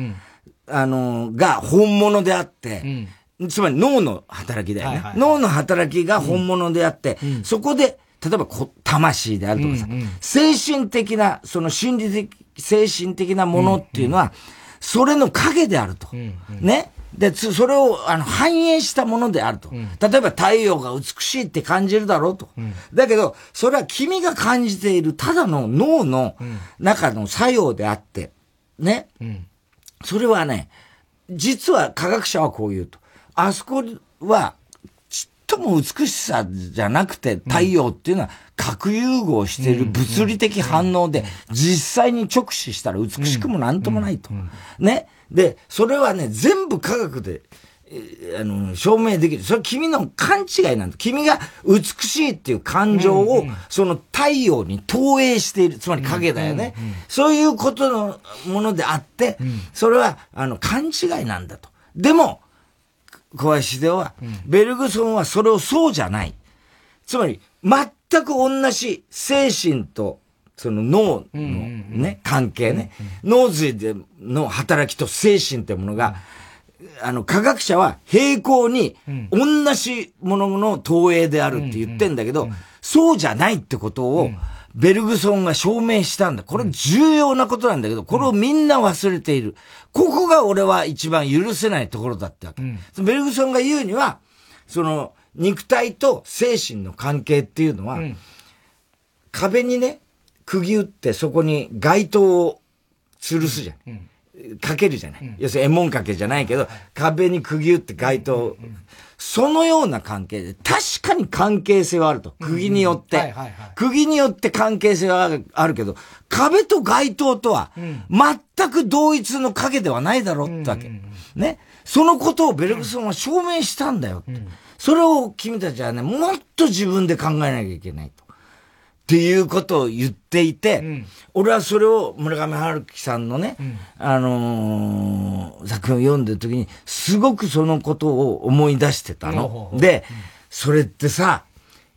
あの、が本物であって、つまり脳の働きだよね、脳の働きが本物であって、そこで、例えばこ、魂であるとかさ、精神的な、その心理的、精神的なものっていうのは、それの影であると。ね。で、それを、あの、反映したものであると。例えば太陽が美しいって感じるだろうと。だけど、それは君が感じているただの脳の中の作用であって、ね。それはね、実は科学者はこう言うと。あそこは、ちっとも美しさじゃなくて、太陽っていうのは核融合している物理的反応で、実際に直視したら美しくもなんともないと。ね。で、それはね、全部科学で、あの、証明できる。それ君の勘違いなんだ。君が美しいっていう感情を、その太陽に投影している。つまり影だよね。そういうことのものであって、それは、あの、勘違いなんだと。でも、小林秀夫は、ベルグソンはそれをそうじゃない。つまり、全く同じ精神と、その脳のね、関係ね。脳髄での働きと精神ってものが、あの、科学者は平行に、同じものの投影であるって言ってんだけど、そうじゃないってことを、ベルグソンが証明したんだ。これ重要なことなんだけど、これをみんな忘れている。ここが俺は一番許せないところだったわけ。うん、ベルグソンが言うには、その、肉体と精神の関係っていうのは、うん、壁にね、釘打ってそこに街灯を吊るすじゃん。うん、かけるじゃない。要するに、絵文かけじゃないけど、壁に釘打って街灯を、そのような関係で、確かに関係性はあると。釘によって。釘によって関係性はあるけど、壁と街灯とは、全く同一の影ではないだろうってわけ。ね。そのことをベルグソンは証明したんだよ。それを君たちはね、もっと自分で考えなきゃいけないと。っていうことを言っていて、うん、俺はそれを村上春樹さんのね、うん、あのー、作品を読んでる時に、すごくそのことを思い出してたの。で、うん、それってさ、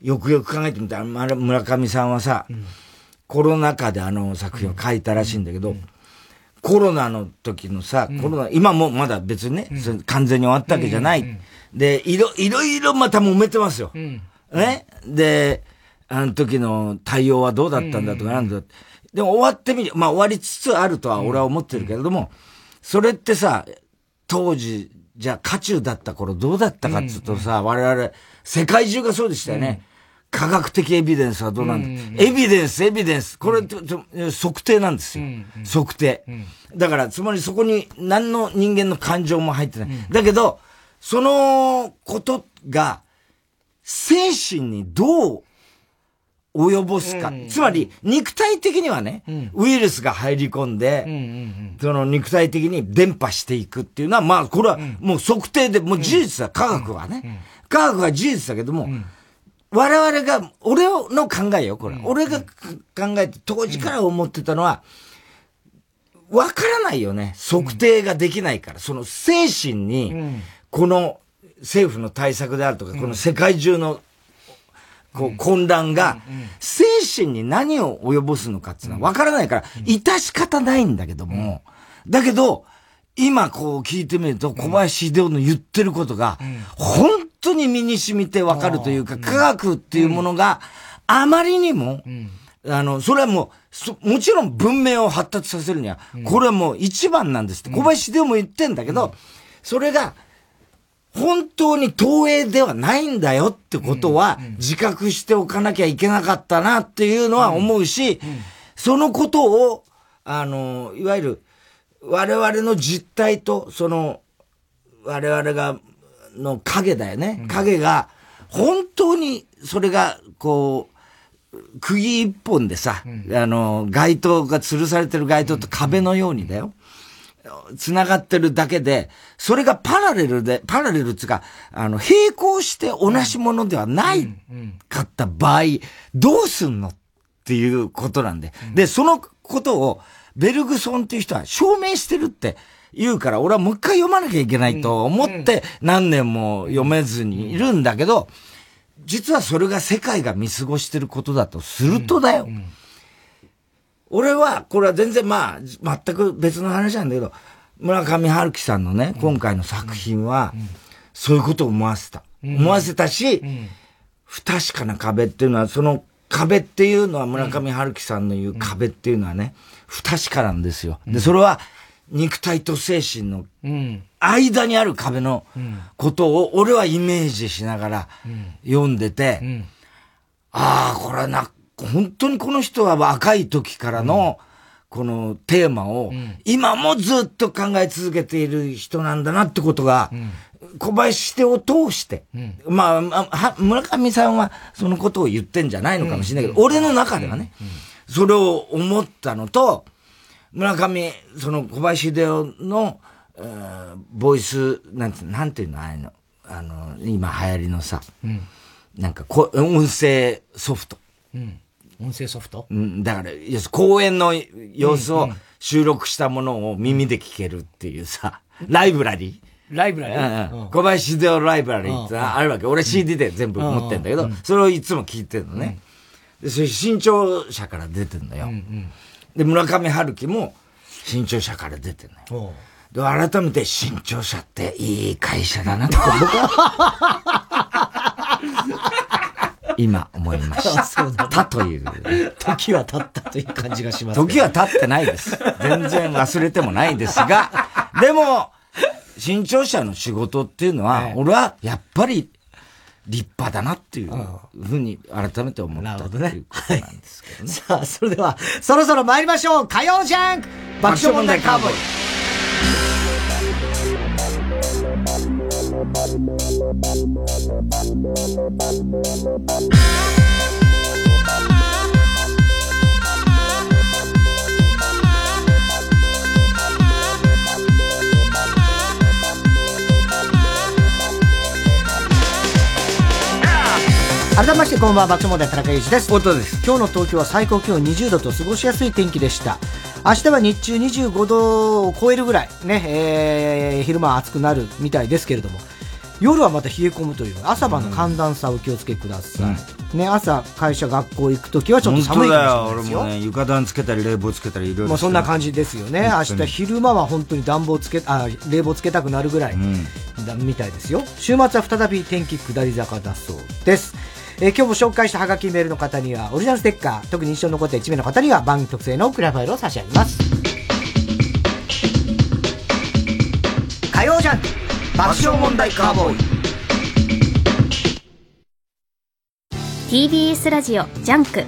よくよく考えてみたら、村上さんはさ、コロナ禍であの作品を書いたらしいんだけど、コロナの時のさ、コロナ、今もまだ別にね、完全に終わったわけじゃない。で、いろ、いろいろまた揉めてますよ。ね。で、あの時の対応はどうだったんだとかなんだ。でも終わってみる、まあ終わりつつあるとは俺は思ってるけれども、それってさ、当時じゃあ、渦中だった頃どうだったかっつうとさ、うん、我々、世界中がそうでしたよね。うん、科学的エビデンスはどうなんだ、うん、エビデンス、エビデンス。これ、測定なんですよ。測定。だから、つまりそこに何の人間の感情も入ってない。だけど、そのことが、精神にどう及ぼすか。つまり、肉体的にはね、うん、ウイルスが入り込んで、うんうんうん、その肉体的に伝播していくっていうのは、まあ、これはもう測定で、もう事実だ、科学はね。科学は事実だけども、我々が、俺の考えよ、これ。俺が考えて、当時から思ってたのは、わからないよね。測定ができないから。その精神に、この政府の対策であるとか、この世界中のこう、混乱が、精神に何を及ぼすのかっていうのは分からないから、致し方ないんだけども、だけど、今こう聞いてみると、小林秀夫の言ってることが、本当に身に染みて分かるというか、科学っていうものがあまりにも、あの、それはもう、もちろん文明を発達させるには、これはもう一番なんですって、小林秀夫も言ってんだけど、それが、本当に投影ではないんだよってことは、自覚しておかなきゃいけなかったなっていうのは思うし、そのことを、あの、いわゆる、我々の実態と、その、我々が、の影だよね。影が、本当に、それが、こう、釘一本でさ、あの、街灯が吊るされてる街灯と壁のようにだよ。繋がってるだけで、それがパラレルで、パラレルっていうか、あの、並行して同じものではないかった場合、どうすんのっていうことなんで。で、そのことを、ベルグソンっていう人は証明してるって言うから、俺はもう一回読まなきゃいけないと思って何年も読めずにいるんだけど、実はそれが世界が見過ごしてることだとするとだよ。俺は、これは全然まあ、全く別の話なんだけど、村上春樹さんのね、今回の作品は、そういうことを思わせた。思わせたし、不確かな壁っていうのは、その壁っていうのは村上春樹さんの言う壁っていうのはね、不確かなんですよ。で、それは肉体と精神の間にある壁のことを俺はイメージしながら読んでて、ああ、これはな、本当にこの人は若い時からの、このテーマを、今もずっと考え続けている人なんだなってことが、小林してを通して、まあ、村上さんはそのことを言ってんじゃないのかもしれないけど、俺の中ではね、それを思ったのと、村上、その小林秀夫の、えー、ボイス、なんて、なんていうのああいうの、あの、今流行りのさ、なんかこ、音声ソフト。うん音声ソフト？うん、だから、公演の様子を収録したものを耳で聞けるっていうさ、ライブラリー。ライブラリー、うん、小林秀夫ライブラリーってあるわけ。俺 CD で全部持ってんだけど、それをいつも聞いてるのね。で、それ新潮社から出てんだよ。で、村上春樹も新潮社から出てんのよ。で、改めて新潮社っていい会社だなって僕は。今思いました。たという。時は経ったという感じがします、時は経ってないです。全然忘れてもないですが、でも、新潮社の仕事っていうのは、俺はやっぱり立派だなっていうふうに改めて思ったということなんですけどね。さあ、それでは、そろそろ参りましょう火曜ジャンク爆笑問題カーボーイ改めましてこんばんは爆笑問題田中裕二です。音です。今日の東京は最高気温20度と過ごしやすい天気でした。明日は日中25度を超えるぐらいね、えー、昼間は暑くなるみたいですけれども夜はまた冷え込むという朝晩の寒暖差を気をつけください、うん、ね、朝会社学校行く時はちょっと寒いかもしれないですよ。俺もね床暖つけたり冷房つけたりいろいろもうそんな感じですよね。明日昼間は本当に暖房つけあ冷房つけたくなるぐらい、うん、みたいですよ。週末は再び天気下り坂だそうです。えー、今日も紹介したハガキメールの方にはオリジナルステッカー特に印象に残った1名の方には番組特製のクラファイルを差し上げます。火曜ジャン爆笑問題カーボーイ。TBS ラジオ JUNK。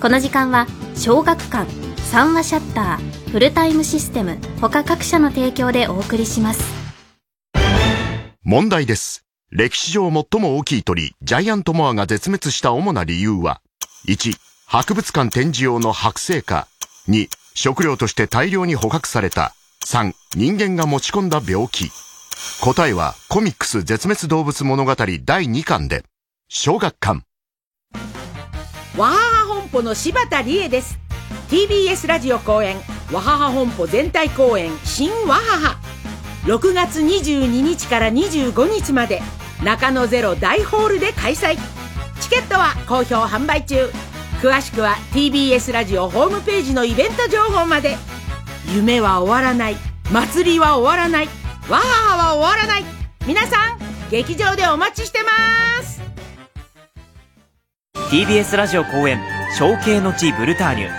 この時間は小学館三和シヤッターフルタイムシステム他各社の提供でお送りします。問題です。歴史上最も大きい鳥ジャイアントモアが絶滅した主な理由は1博物館展示用の剥製か2食料として大量に捕獲された。3人間が持ち込んだ病気答えはコミックス絶滅動物物語第2巻で小学館。わはは本舗の柴田理恵です。TBS ラジオ公演わはは本舗全体公演新わはは。6月22日から25日まで中野ゼロ大ホールで開催。チケットは好評販売中。詳しくは TBS ラジオホームページのイベント情報まで。夢は終わらない。祭りは終わらない。わはは終わらない。皆さん劇場でお待ちしてます。TBS ラジオ公演「象形の地ブルターニュ」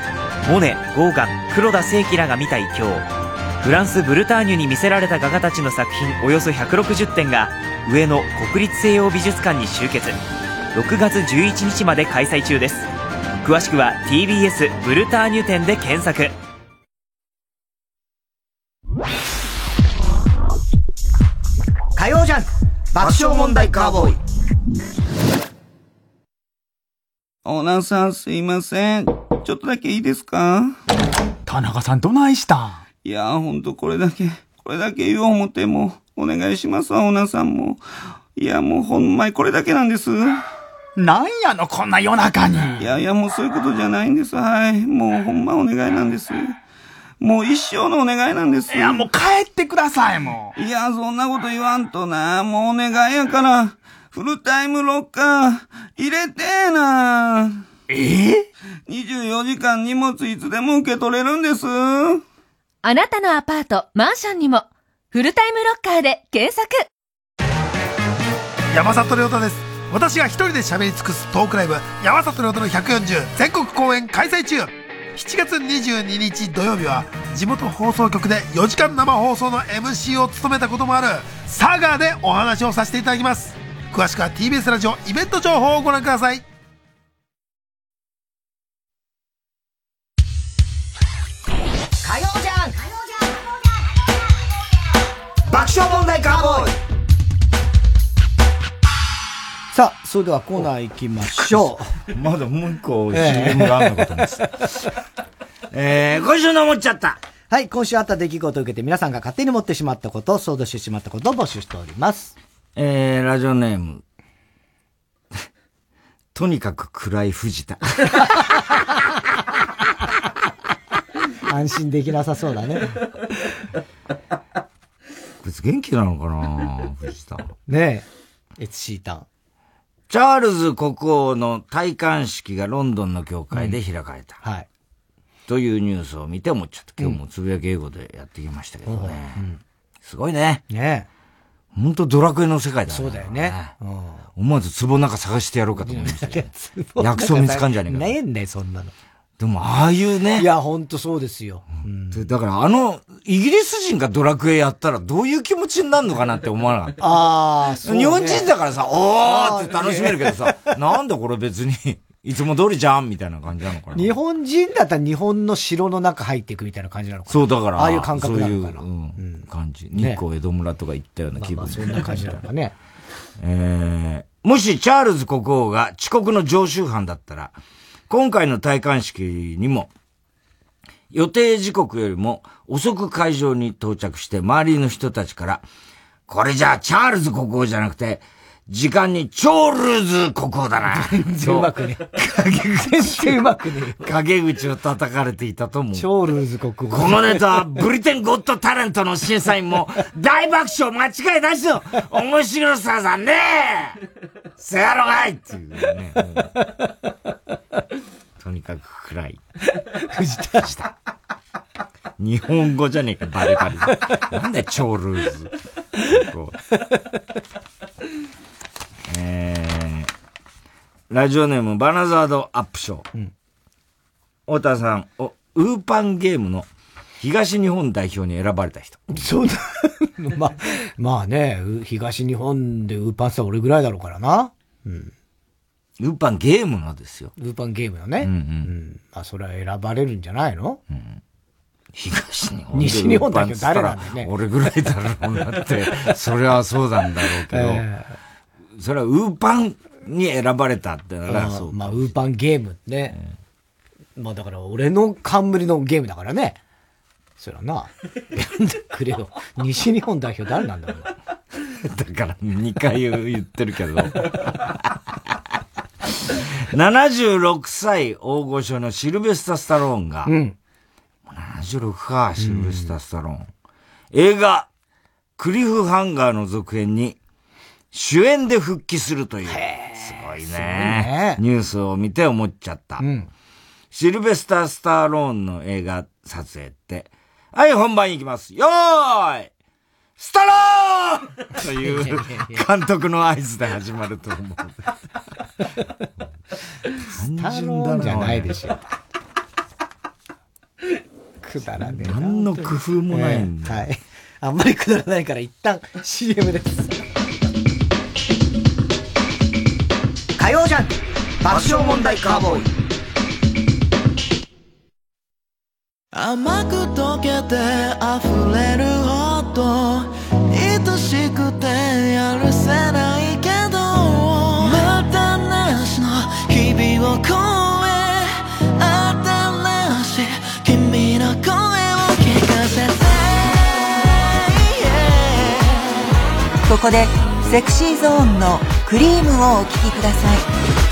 モネゴーガン黒田清輝らが見た異境フランス・ブルターニュに魅せられた画家たちの作品およそ160点が上野国立西洋美術館に集結。6月11日まで開催中です。詳しくは TBS ブルターニュ展で検索。火曜ジャンク爆笑問題カーボーイオーナーさんすいません。ちょっとだけいいですか？田中さんどないしたん？いやほんとこれだけ、これだけ言おう思っても、お願いしますわ、オーナーさんも。いやもうほんまにこれだけなんです。なんやの、こんな夜中に。いやいやもうそういうことじゃないんです。はい。もうほんまお願いなんです。もう一生のお願いなんです。いやもう帰ってください、もう。いや、そんなこと言わんとな。もうお願いやから。フルタイムロッカー、入れてーなえ？え ?24 時間荷物いつでも受け取れるんです。あなたのアパート、マンションにも、フルタイムロッカーで検索山里亮太です。私が一人で喋り尽くすトークライブ、山里亮太の140全国公演開催中7月22日土曜日は地元放送局で4時間生放送の MC を務めたこともある佐賀でお話をさせていただきます。詳しくは TBS ラジオイベント情報をご覧ください。火曜じゃん。爆笑問題カーボーイさあ、それではコーナー行きましょう。まだもう一個 CM があるのかと思って。えー、今週の思っちゃった。はい、今週あった出来事を受けて皆さんが勝手に持ってしまったこと、想像してしまったことを募集しております。えー、ラジオネーム。とにかく暗い藤田。安心できなさそうだね。こいつ元気なのかな藤田。ねえ。エツシータン。チャールズ国王の戴冠式がロンドンの教会で開かれた。うん、はい。というニュースを見て思っちゃった。今日もつぶやき英語でやってきましたけどね。うん、すごいね。ね本当ドラクエの世界だね。そうだよね。うん、思わず壺なんか探してやろうかと思いました薬草見つかんじゃねえか。ねえんだよ、そんなの。でも、ああいうね。いや、ほんとそうですよ。うん、だから、あの、イギリス人がドラクエやったらどういう気持ちになるのかなって思わなかった。ああ、そう、ね、日本人だからさ、おーって楽しめるけどさ、なんだこれ別に、いつも通りじゃんみたいな感じなのかな。日本人だったら日本の城の中入っていくみたいな感じなのかな。そう、だから、ああいう感覚なのかな。そういう、うん、感じ。日光江戸村とか行ったような気分、まあ、そんな感じなのかね。えー、もしチャールズ国王が遅刻の常習犯だったら、今回の戴冠式にも、予定時刻よりも遅く会場に到着して周りの人たちから、これじゃあチャールズ国王じゃなくて、時間にチョールズ国王だな。全然うまくね。全然うまくね。陰口を叩かれていたと思う。チョールズ国王。このネタはブリテンゴッドタレントの審査員も 大爆笑間違いなしの面白さだねせやろがいっていうね。とにかく暗い。藤田した。日本語じゃねえか、バリバリ。なんでチョールーズ。えー、ラジオネームバナザードアップショー。うん、太田さん、お、ウーパンゲームの東日本代表に選ばれた人。そうだ。まあ、まあね、東日本でウーパンスター俺ぐらいだろうからな。うん。ウーパンゲームのですよ。ウーパンゲームのね。うん、うん、うん。まあ、それは選ばれるんじゃないの？うん。東日本西日本代表誰なんだよね。俺ぐらいだろうなって、それはそうなんだろうけど、えー、それはウーパンに選ばれたってなら、そう。まあ、ウーパンゲームね。えー、まあ、だから俺の冠のゲームだからね。そらな。選んでくれよ。西日本代表誰なんだろうな。だから2回言ってるけど。76歳大御所のシルベスタ・スタローンが、うん、76か、シルベスタ・スタローン。映画、クリフハンガーの続編に、主演で復帰するという。すごいね。ねニュースを見て思っちゃった。うん、シルベスタ・スタローンの映画撮影って、はい、本番いきます。よーいスタローという 監督の合図で始まると思う。スタローンじゃないでしょ。くだらねえ何の工夫もないんだ、はい。あんまりくだらないから一旦 CM です。火曜ジャン爆笑問題カーボーイ。甘く溶けて溢れるほど愛しくてやるせないけどまたなしの日々を越え新しい君の声を聞かせてここでセクシーゾーンのクリームをお聴きください。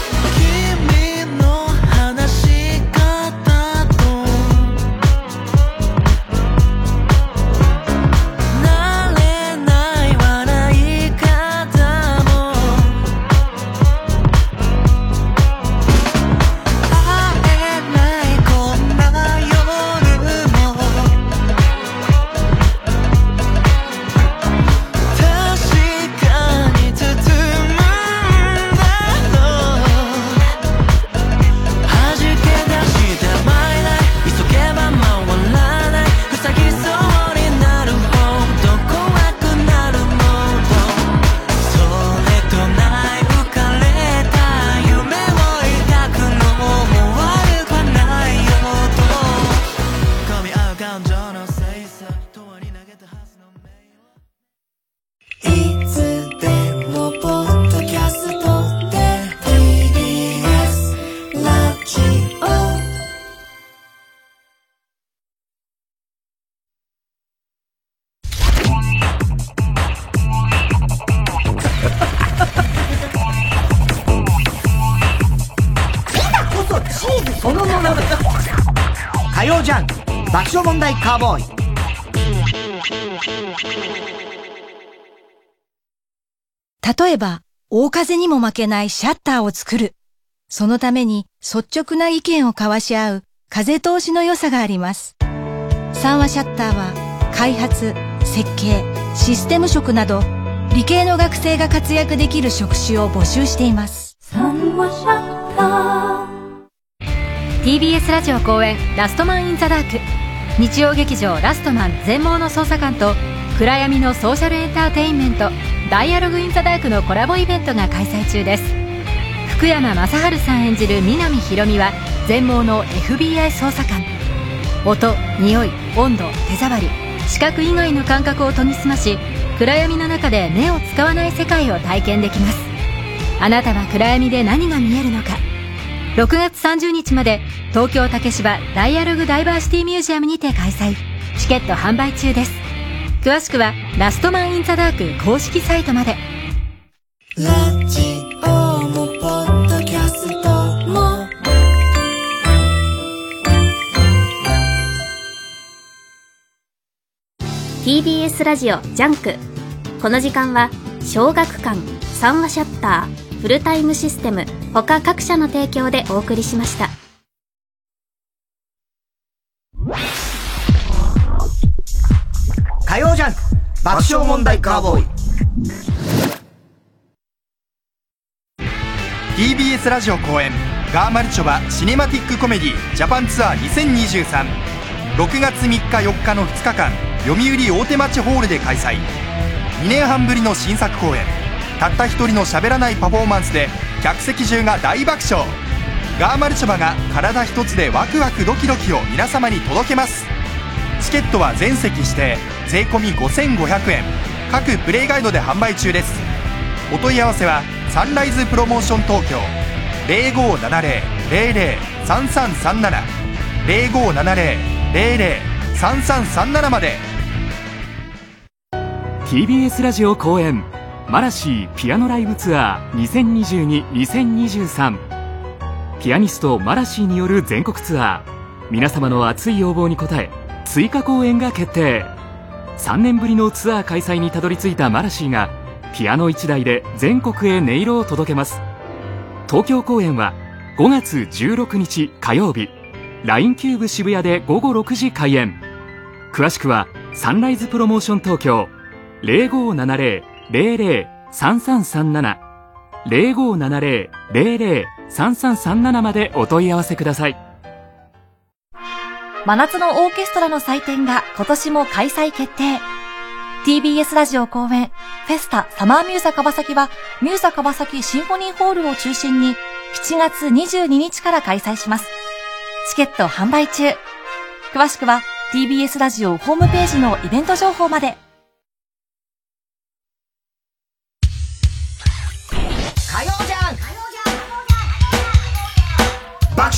カーボーイ例えば、大風にも負けないシャッターを作る。そのために率直な意見を交わし合う風通しの良さがあります。三和シャッターは開発、設計、システム職など理系の学生が活躍できる職種を募集しています。三和シャッター TBS ラジオ公演ラストマンインザダーク日曜劇場「ラストマン全盲の捜査官」と暗闇のソーシャルエンターテインメント「ダイアログ・イン・ザ・ダーク」のコラボイベントが開催中です。福山雅治さん演じる南ひ美は全盲の FBI 捜査官。音匂い温度手触り視覚以外の感覚を研ぎ澄まし暗闇の中で目を使わない世界を体験できます。あなたは暗闇で何が見えるのか。6月30日まで東京竹芝ダイアログダイバーシティミュージアムにて開催。チケット販売中です。詳しくはラストマンインザダーク公式サイトまで。ラジオもポッドキャストも「TBS ラジオジャンク」この時間は小学館3話シャッターフルタイムシステム他各社の提供でお送りしました。火曜ジャンク爆笑問題カーボーイ。TBS ラジオ公演ガーマルチョバシネマティックコメディジャパンツアー2023 6月3日4日の2日間読売大手町ホールで開催。2年半ぶりの新作公演たった一人の喋らないパフォーマンスで客席中が大爆笑。ガーマルチョバが体一つでワクワクドキドキを皆様に届けます。チケットは全席指定。税込5500円。各プレイガイドで販売中です。お問い合わせはサンライズプロモーション東京。0570-003337 0570-003337まで。TBS ラジオ公演。マラシーピアノライブツアー2022-2023ピアニストマラシーによる全国ツアー。皆様の熱い要望に応え追加公演が決定。3年ぶりのツアー開催にたどり着いたマラシーがピアノ1台で全国へ音色を届けます。東京公演は5月16日火曜日。LINE キューブ渋谷で午後6時開演。詳しくはサンライズプロモーション東京。0570-003337 0570-003337までお問い合わせください。真夏のオーケストラの祭典が今年も開催決定。TBS ラジオ公演フェスタサマーミューザ川崎はミューザ川崎シンフォニーホールを中心に7月22日から開催します。チケット販売中。詳しくは TBS ラジオホームページのイベント情報まで。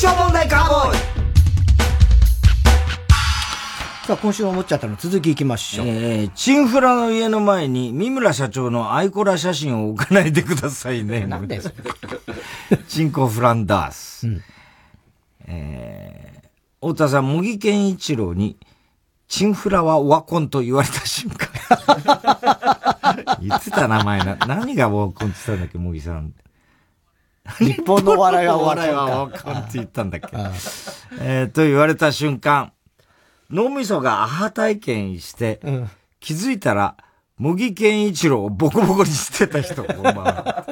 爆笑問題カーボーイさあ、今週思っちゃったの続き行きましょう。えー、チンフラの家の前に三村社長のアイコラ写真を置かないでくださいね。なんでチンコフランダース。うん、えー、太田さん、茂木健一郎に、チンフラはオワコンと言われた瞬間。言ってた名前な。何がオワコンって言ったんだっけ、茂木さん。日本の笑いは。笑いはオワコンって言ったんだっけ。えー、と言われた瞬間、脳みそがアハ体験して、うん、気づいたら、茂木健一郎をボコボコにしてた人、こんばんは。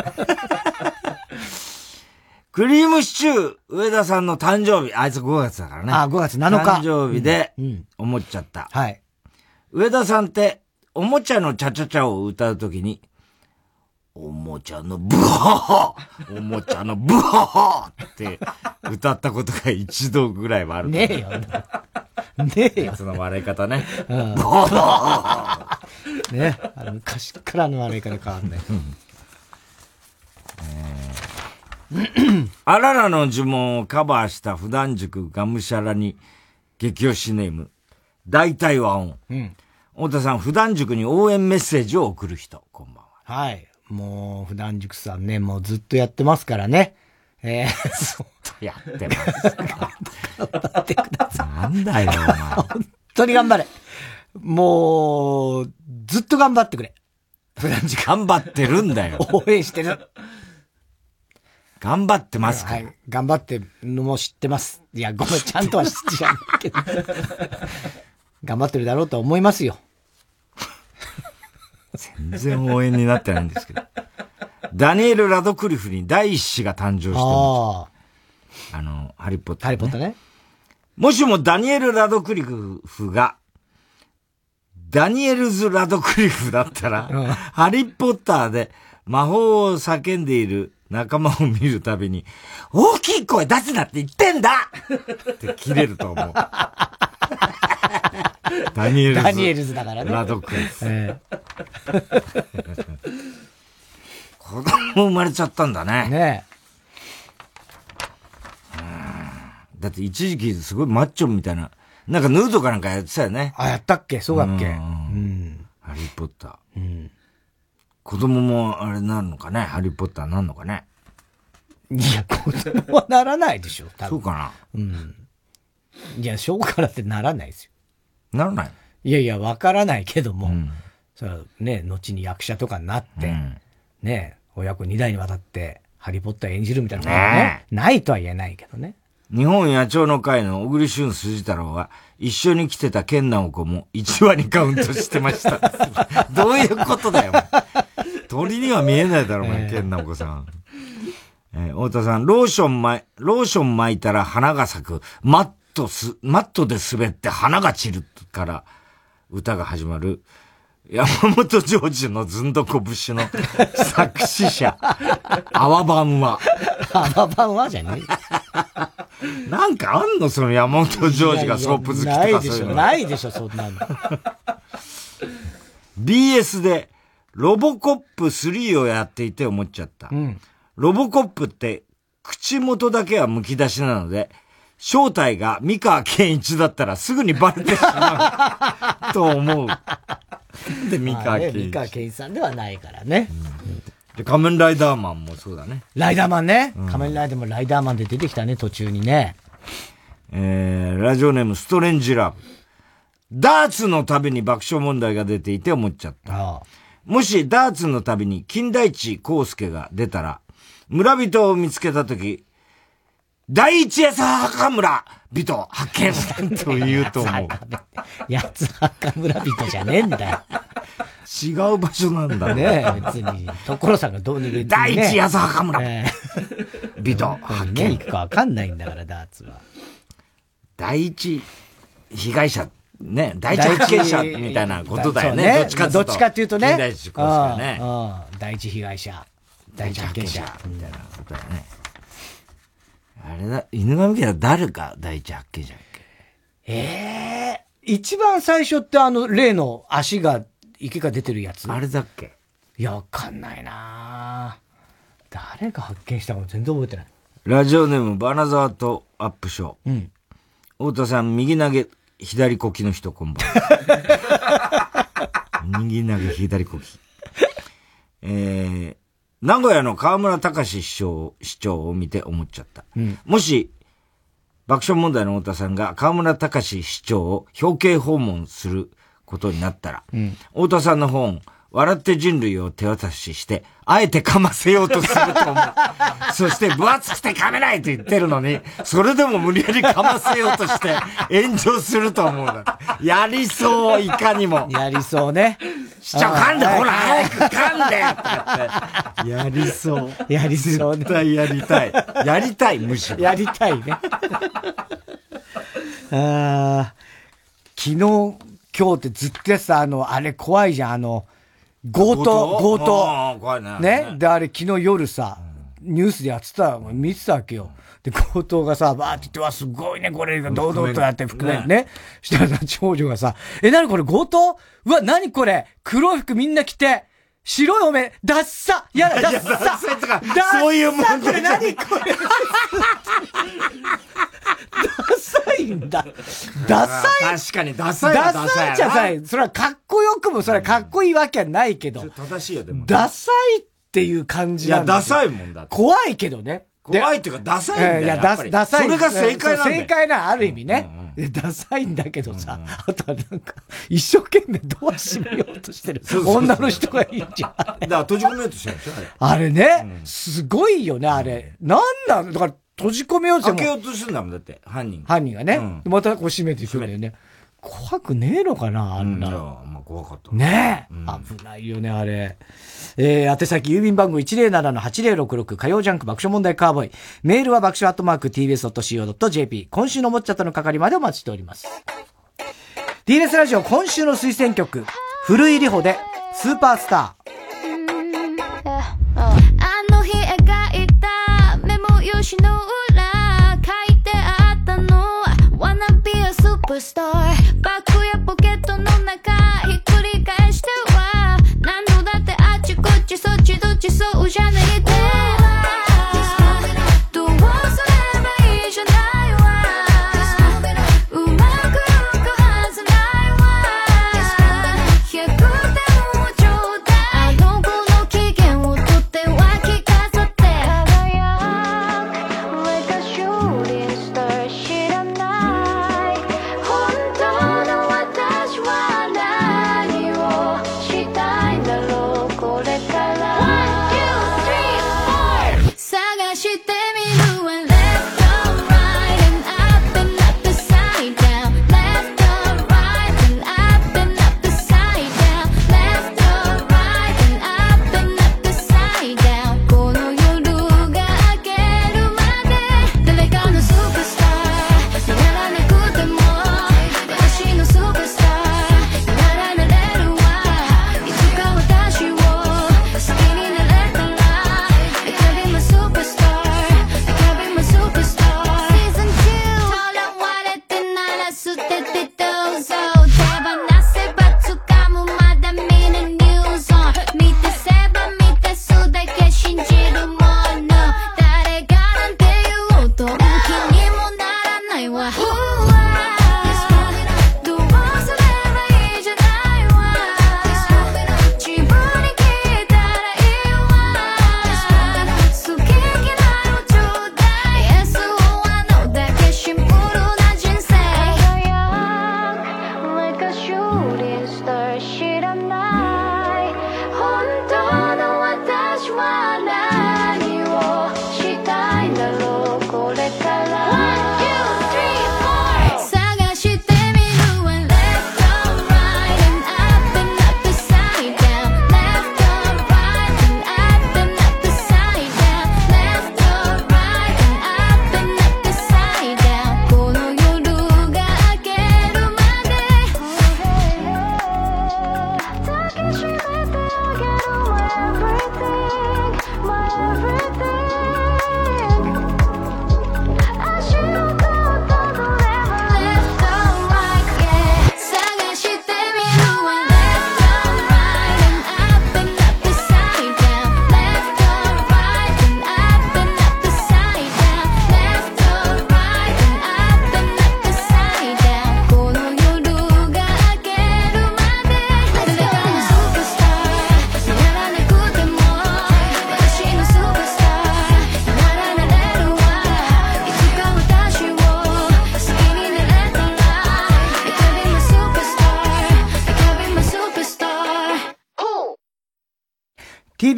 クリームシチュー、上田さんの誕生日、あいつ5月だからね。あ、5月7日。誕生日で、思っちゃった。うんうん、はい。上田さんって、おもちゃのチャチャチャを歌うときに、おもちゃのブハハおもちゃのブハハって歌ったことが一度ぐらいはある。ねえよ。ねえよ。その笑い方ね。うん、ねあの昔からの笑い方変わんない。あららの呪文をカバーした普段塾がむしゃらに激推しネーム、大体和音。うん。太田さん、普段塾に応援メッセージを送る人、こんばんは。はい。もう、普段塾さんね、もうずっとやってますからね。えー、ずっとやってますか。頑張ってください。なんだよ、お前。本当に頑張れ。もう、ずっと頑張ってくれ。普段塾。頑張ってるんだよ。応援してる。頑張ってますかはい。頑張ってるのも知ってます。いや、ごめん、ちゃんとは知ってないけど。頑張ってるだろうと思いますよ。全然応援になってないんですけど。ダニエル・ラドクリフに第一子が誕生してます。あの、ハリポッター、ね。ハリポッターね。もしもダニエル・ラドクリフが、ダニエルズ・ラドクリフだったら、うん、ハリー・ポッターで魔法を叫んでいる仲間を見るたびに、大きい声出すなって言ってんだって切れると思う。ダニエルズ。ダニエルズだからね。ラドクリフ。えー子供生まれちゃったんだね。ねだって一時期すごいマッチョみたいな、なんかヌードかなんかやってたよね。あ、やったっけ？そうだっけ？うん。ハリーポッター。うん。子供もあれなるのかね？ハリーポッターなんのかね？いや、子供はならないでしょ、多分。そうかな？うん。いや、小からってならないですよ。ならない？いやいや、わからないけども、うん、そね、後に役者とかになって、うん、ね、親子二代にわたって、ハリーポッター演じるみたいなことね、ねないとは言えないけどね。日本野鳥の会の小栗旬辻太郎は、一緒に来てた健直子も1話にカウントしてました。どういうことだよ。鳥には見えないだろ、お前、健直子さん。えー、太田さん、ローション巻、ローション巻いたら花が咲く。全トす、マットで滑って花が散るから歌が始まる、山本ジョージのずんどこ節の作詞者、アワバンは。アワバンはじゃねえ。なんかあんのその山本ジョージがソープ好きとかないでしょ、ないでしょ、そんなの。BS でロボコップ3をやっていて思っちゃった。うん、ロボコップって口元だけは剥き出しなので、正体が三河健一だったらすぐにバレてしまう と思う。で、三河健一。三河健一さんではないからね。で、仮面ライダーマンもそうだね。ライダーマンね。うん、仮面ライダーもライダーマンで出てきたね、途中にね。えー、ラジオネームストレンジラブ。ダーツの旅に爆笑問題が出ていて思っちゃった。ああもしダーツの旅に金田一耕介が出たら、村人を見つけたとき、第一安墓村人発見と言うと思う。八つ墓村人じゃねえんだよ。違う場所なんだね。ね 別に。所さんがどうにか、ね、第一安墓村、えー、人発見。ね、行くかわかんないんだから、ダーツは。第一被害者ね、第一発見者みたいなことだよね。ねどっちかどっちかっていうとね。第一ね。第一被害者。第一発見者。みたいなことだよね。あれだ、犬神家は誰か第一発見者っけ？ええー、一番最初ってあの、例の足が、池が出てるやつ。あれだっけ？いや、わかんないな誰が発見したか全然覚えてない。ラジオネーム、バナザーとアップショー。うん。太田さん、右投げ、左こきの人、こんばんは。右投げ、左こき。えー、名古屋の河村隆市長、市長を見て思っちゃった。うん、もし、爆笑問題の太田さんが河村隆市長を表敬訪問することになったら、うん、太田さんの本、笑って人類を手渡しして、あえて噛ませようとすると思う。そして、分厚くて噛めないと言ってるのに、それでも無理やり噛ませようとして、炎上すると思うな。やりそう、いかにも。やりそうね。市長噛んで、ほら、早く噛んで。やりそう。やりそう、ね。絶対やりたい。やりたい、むしろ。やりたいね。あ昨日、今日ってずっとやってた、あの、あれ怖いじゃん、あの、強盗、強盗。怖いね。ね？で、あれ昨日夜さ、ニュースでやってた、見てたわけよ。で、強盗がさ、バーって言って、わ、すごいね、これが堂々とやって、覆面ね。したらさ、長女がさ、え、なにこれ強盗？うわ、なにこれ？黒い服みんな着て、白いお面、ダッサ！やだ、ダッサ！ダッサそういうもんこれ何これ？ダサいんだ。ダサい確かに、ダサいダサいじゃさい。それはかっこよくも、それはかっこいいわけはないけど。正しいよ、でも。ダサいっていう感じなんだ。いや、ダサいもんだ怖いけどね。怖いっていうか、ダサいんだよ。いや、ダダサい。それが正解なんだ正解な、ある意味ね。ダサいんだけどさ、あとはなんか、一生懸命ドア閉めようとしてる。女の人がいいじゃん。だから閉じ込めようとしてるんでしょあれね、すごいよね、あれ。なんなん？だから、閉じ込めようと開けようとするんだもん、だって、犯人犯人がね。またこう閉めていくんだよね。怖くねえのかな、あんな。まあ怖かった。ねえ。危ないよね、あれ。えー、宛先郵便番号107-8066火曜ジャンク爆笑問題カーボーイ。メールは爆笑アットマーク tbs.co.jp。今週のもっちゃったの係までお待ちしております。TBS ラジオ今週の推薦曲、古井里穂でスーパースター。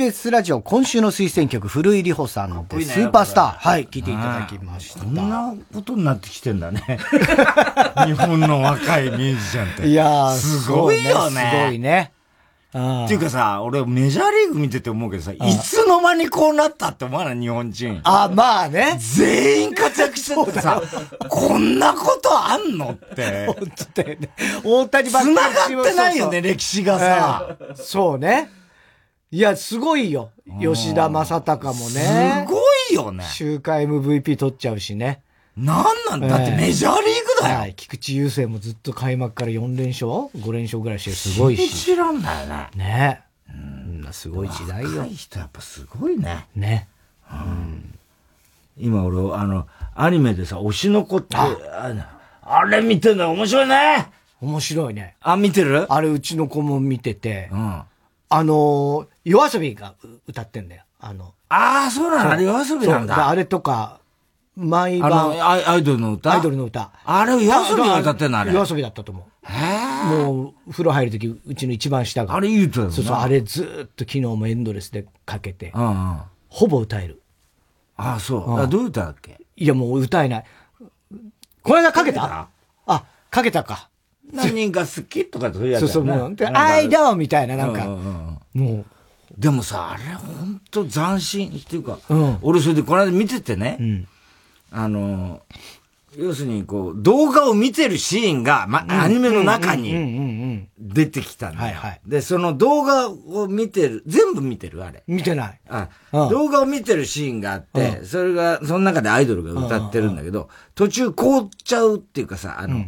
TBS ラジオ今週の推薦曲、古井里穂さんで、スーパースター。はい、聞いていただきました。こんなことになってきてんだね。日本の若いミュージシャンって。いやーすごいよね。すごいね。っていうかさ、俺メジャーリーグ見てて思うけどさ、いつの間にこうなったって思わない日本人。あ、まあね。全員活躍しててさ、こんなことあんのって。本当だよね。大谷ばっかり繋がってないよね歴史がさええそうね。いや、すごいよ。吉田正尚もね。すごいよね。週間 MVP 取っちゃうしね。なんなん？だってメジャーリーグだよはい。菊池雄星もずっと開幕から4連勝 ?5 連勝ぐらいしてすごいし。信じらんだよね。ねうん。すごい時代よ。若い人やっぱすごいね。ね。今俺、あの、アニメでさ、推しの子って、ああれ見てんの面白いね面白いね。あ、見てる？あれうちの子も見てて、うん。あのー、夜遊びが歌ってんだよ。あの。ああ、そうなの？あれ夜遊びなんだあれとか、毎あ晩。の、アイアイドルの歌？アイドルの歌。あれ夜遊びが歌ってんのあれ。夜遊びだったと思う。もう、風呂入るとき、うちの一番下が。あれ言うとそうそう、あれずーっと昨日もエンドレスでかけて、うんうん。ほぼ歌える。ああ、そう。うんあどういう歌だっけ？いや、もう歌えない。この間かけた？あ、かけたか。何人か好きとかそういうやつそうそう、もう、でなんか I know! みたいな、なんか、うんうんもう、でもさ、あれほんと斬新っていうか、うん。俺それでこの間見ててね、あの、要するにこう、動画を見てるシーンが、ま、アニメの中うんうんうんうにん出てきたんだよ。で、その動画を見てる、全部見てるあれ。見てない。あ、うん。動画を見てるシーンがあって、それが、その中でアイドルが歌ってるんだけど、途中凍っちゃうっていうかさ、あの、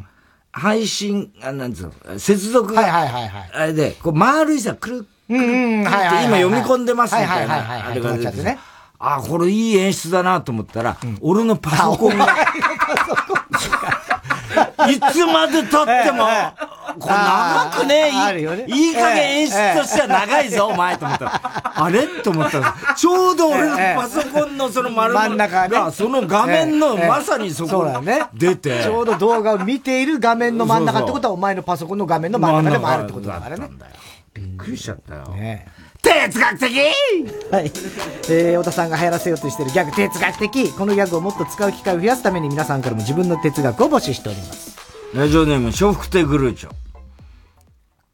配信、あなんつうの、接続が、はいはいはいはい。あれで、こう丸いさ、くるっうんうん、はい。今読み込んでますみたいな、はい。あれが出てね。あ、これいい演出だなと思ったら、俺のパソコンが、いつまで経っても、これ長くねいい加減演出としては長いぞ、お前と思ったら、あれ？と思ったら、ちょうど俺のパソコンのその丸真ん中ね。が、その画面のまさにそこ。出て、ちょうど動画を見ている画面の真ん中ってことは、お前のパソコンの画面の真ん中でもあるってことだからね。びっくりしちゃったよ。ね哲学的？はい。えー、小田さんが流行らせようとしているギャグ、哲学的。このギャグをもっと使う機会を増やすために皆さんからも自分の哲学を募集しております。ラジオネーム、笑福亭グルーチョ。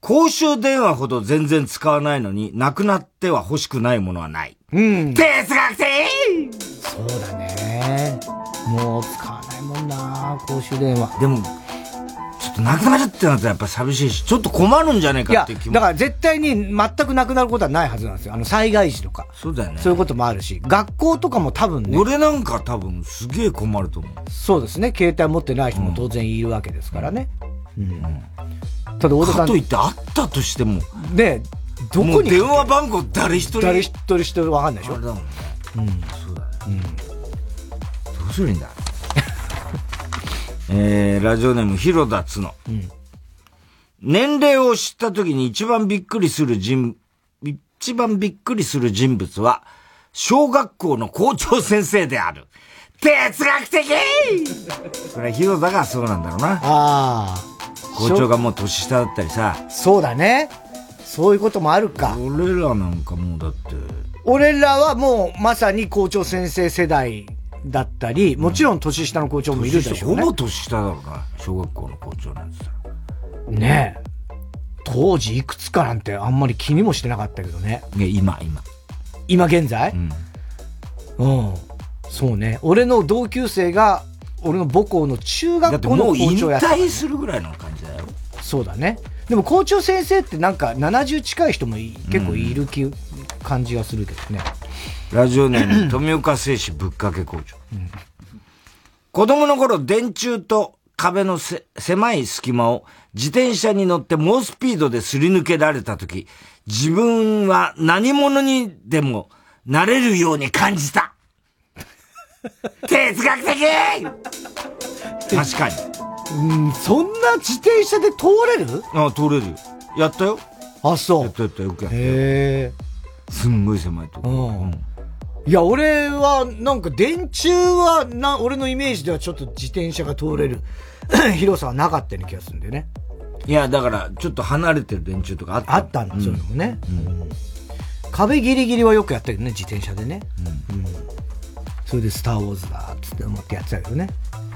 公衆電話ほど全然使わないのに、なくなっては欲しくないものはない。うん。哲学的？そうだね。もう使わないもんな公衆電話。でも、ちょっとなくなるってなったらやっぱ寂しいし、ちょっと困るんじゃないいやかっていう気、も。だから絶対に全くなくなることはないはずなんですよ。あの、災害時とか。そうだよね。そういうこともあるし、学校とかも多分ね。俺なんか多分すげえ困ると思う。そうですね。携帯持ってない人も当然いるわけですからね。うん。ただ、大田さん。かといってあったとしても。ねどこに電話番号誰一人？誰一人一人わかんないでしょあれだもんね。うん。そうだね。うん。どうするんだ？えー、ラジオネーム、広田つの。うん。年齢を知った時に一番びっくりする人、一番びっくりする人物は、小学校の校長先生である。哲学的これは広田がそうなんだろうな。ああ。校長がもう年下だったりさ。そうだね。そういうこともあるか。俺らなんかもうだって、俺らはもうまさに校長先生世代だったり、もちろん年下の校長もいるでしょうね。ほぼ年下だろうな、小学校の校長なんですねえ。当時いくつかなんてあんまり気にもしてなかったけどね。いや、今、今。今現在？うん。うん。そうね。俺の同級生が、俺の母校の中学校の校長やった。引退するぐらいの感じだよ。そうだね。でも校長先生ってなんか70近い人も結構いる気、うん、感じがするけどね。ラジオネーム、富岡製紙ぶっかけ校長。うん、子供の頃、電柱と壁のせ狭い隙間を自転車に乗って猛スピードですり抜けられた時、自分は何者にでもなれるように感じた。哲学的確かに。うん、そんな自転車で通れる？ああ、通れるよ。やったよ。あ、そう。やったやったよくやった。へえ。すんごい狭いとこ。うん。いや、俺は、なんか電柱は、な、俺のイメージではちょっと自転車が通れる 広さはなかったような気がするんだよね。いや、だから、ちょっと離れてる電柱とかあったあったんだ、そういうのもね。うん。壁ギリギリはよくやったけどね、自転車でね。うん。それでスターウォーズだ、つって思ってやってたけどね。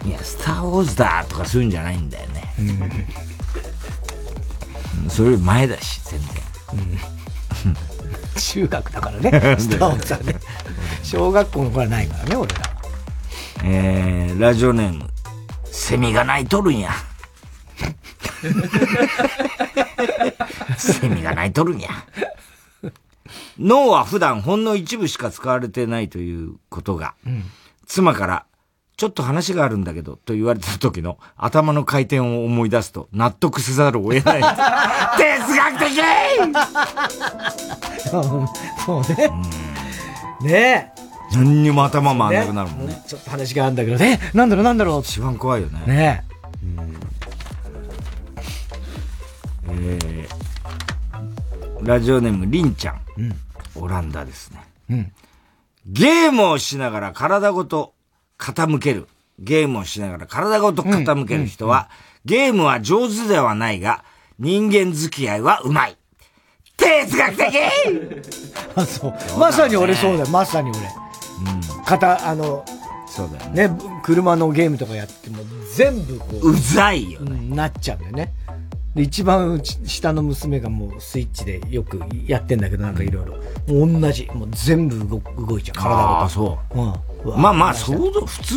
いや、スター・ウォーズだとかそういうんじゃないんだよね。うん、それより前だし、全然。うん、中学だからね、スター・ウォーズはね。小学校の頃はないからね、俺ら。えー、ラジオネーム、セミが鳴いとるんや。セミが鳴いとるんや。脳は普段ほんの一部しか使われてないということが、うん、妻からちょっと話があるんだけど、と言われた時の 頭の回転を思い出すと納得せざるを得ない。哲学的そうね。ねえ。何にも頭回んなくなるもんね。ねちょっと話があるんだけどね。なんだろうなんだろう。一番怖いよね。ねえ。えー、ラジオネーム、りんちゃん。うん。オランダですね。うん。ゲームをしながら体ごと傾ける。ゲームをしながら体ごと傾ける人は、ゲームは上手ではないが、人間付き合いはうまい。哲学的あ、そう。まさに俺そうだよ。まさに俺。うん。型、あの、そうだよね。ね、車のゲームとかやっても全部こう。うざいよね。なっちゃうんだよね。で、一番下の娘がもうスイッチでよくやってんだけど、なんかいろいろ。もう同じ。もう全部動動いちゃう。体ごと。ああ、そう。うん。まあまあ、そうだ、普通。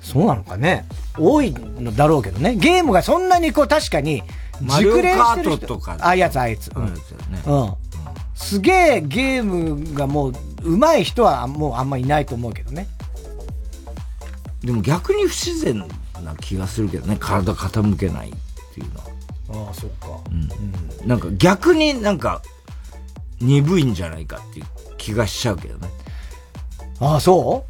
そうなのかね。多いのだろうけどね。ゲームがそんなにこう確かに、熟練してる人。とか。ああやつあいつ。うん。うん。すげえゲームがもう、上手い人はもうあんまいないと思うけどね。でも逆に不自然な気がするけどね。体傾けないっていうのは。ああ、そっか。うん。なんか逆になんか、鈍いんじゃないかっていう気がしちゃうけどね。ああ、そ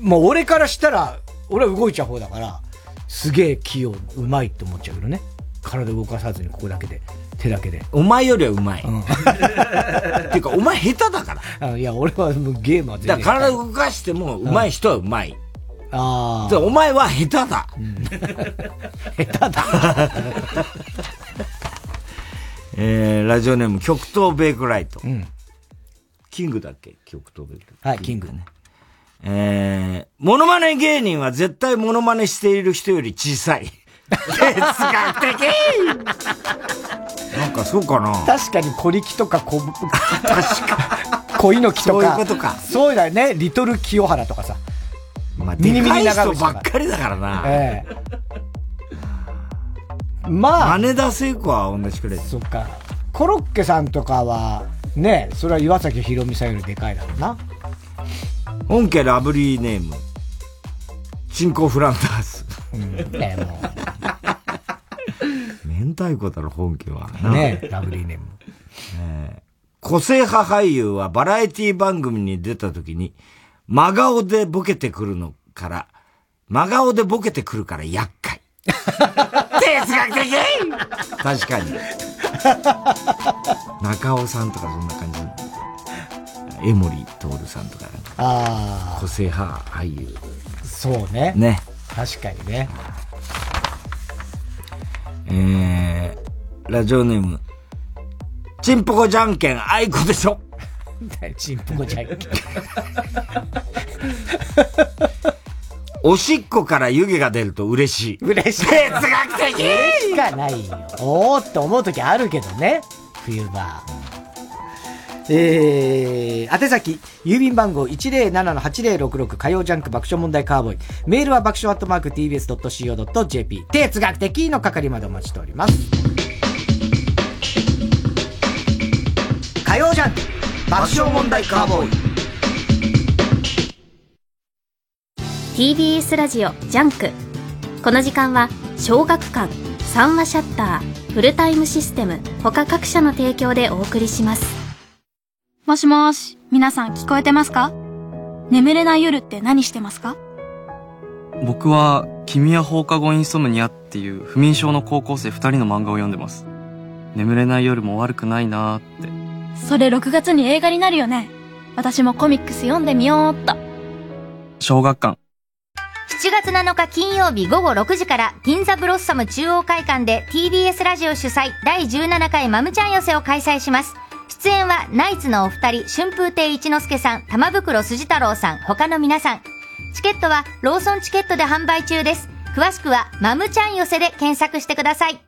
う？もう俺からしたら、俺は動いちゃう方だから、すげえ器用、うまいって思っちゃうけどね。体動かさずにここだけで、手だけで。お前よりはうまい。うん、っていうか、お前下手だから。いや、俺はもうゲームは全然。だから体動かしてもうまい人はうまい。うんああ。お前は下手だ。うん、下手だ。えー、ラジオネーム、極東ベイクライト。うん、キングだっけ？極東ベイクライト。はい、キングね。えー、モノマネ芸人は絶対モノマネしている人より小さい。哲学的 なんかそうかな確かに小力とか小、確か。小猪木とか。そういうことか。そうだよね。リトル清原とかさ。まあ、ミニミニ長人ばっかりだからな。ええ。まあ。羽田聖子は同じくらい。そっか。コロッケさんとかは、ね、それは岩崎宏美さんよりでかいだろうな。本家ラブリーネーム。チンコフランダース。うん、ねもう。明太子だろ、本家は。ねラブリーネーム。ね個性派俳優はバラエティ番組に出た時に、真顔でボケてくるのから、真顔でボケてくるから厄介。哲学的確かに。中尾さんとかそんな感じ。江森徹さんとか、ああ。個性派俳優。そうね。ね。確かにね。えー、ラジオネーム、チンポコじゃんけんあいこでしょチンポコジャンキー。おしっこから湯気が出ると嬉しい。嬉しい。哲学的嬉しかないよ。おーって思う時あるけどね。冬場。えー、宛先、郵便番号107-8066火曜ジャンク爆笑問題カーボーイ。メールは爆笑アットマーク tbs.co.jp。哲学的の係までお待ちしております。火曜ジャンク爆笑問題カーボーイ。TBS ラジオジャンクこの時間は小学館三和シヤッターフルタイムシステム他各社の提供でお送りします。もしもーし、皆さん聞こえてますか？眠れない夜って何してますか？僕は「君は放課後インソムニア」っていう不眠症の高校生2人の漫画を読んでます。眠れない夜も悪くないなーって。それ6月に映画になるよね。私もコミックス読んでみようっと。小学館7月7日金曜日午後6時から銀座ブロッサム中央会館で TBS ラジオ主催第17回マムちゃん寄せを開催します。出演はナイツのお二人、春風亭一之輔さん、玉袋筋太郎さん、他の皆さん。チケットはローソンチケットで販売中です。詳しくはマムちゃん寄せで検索してください。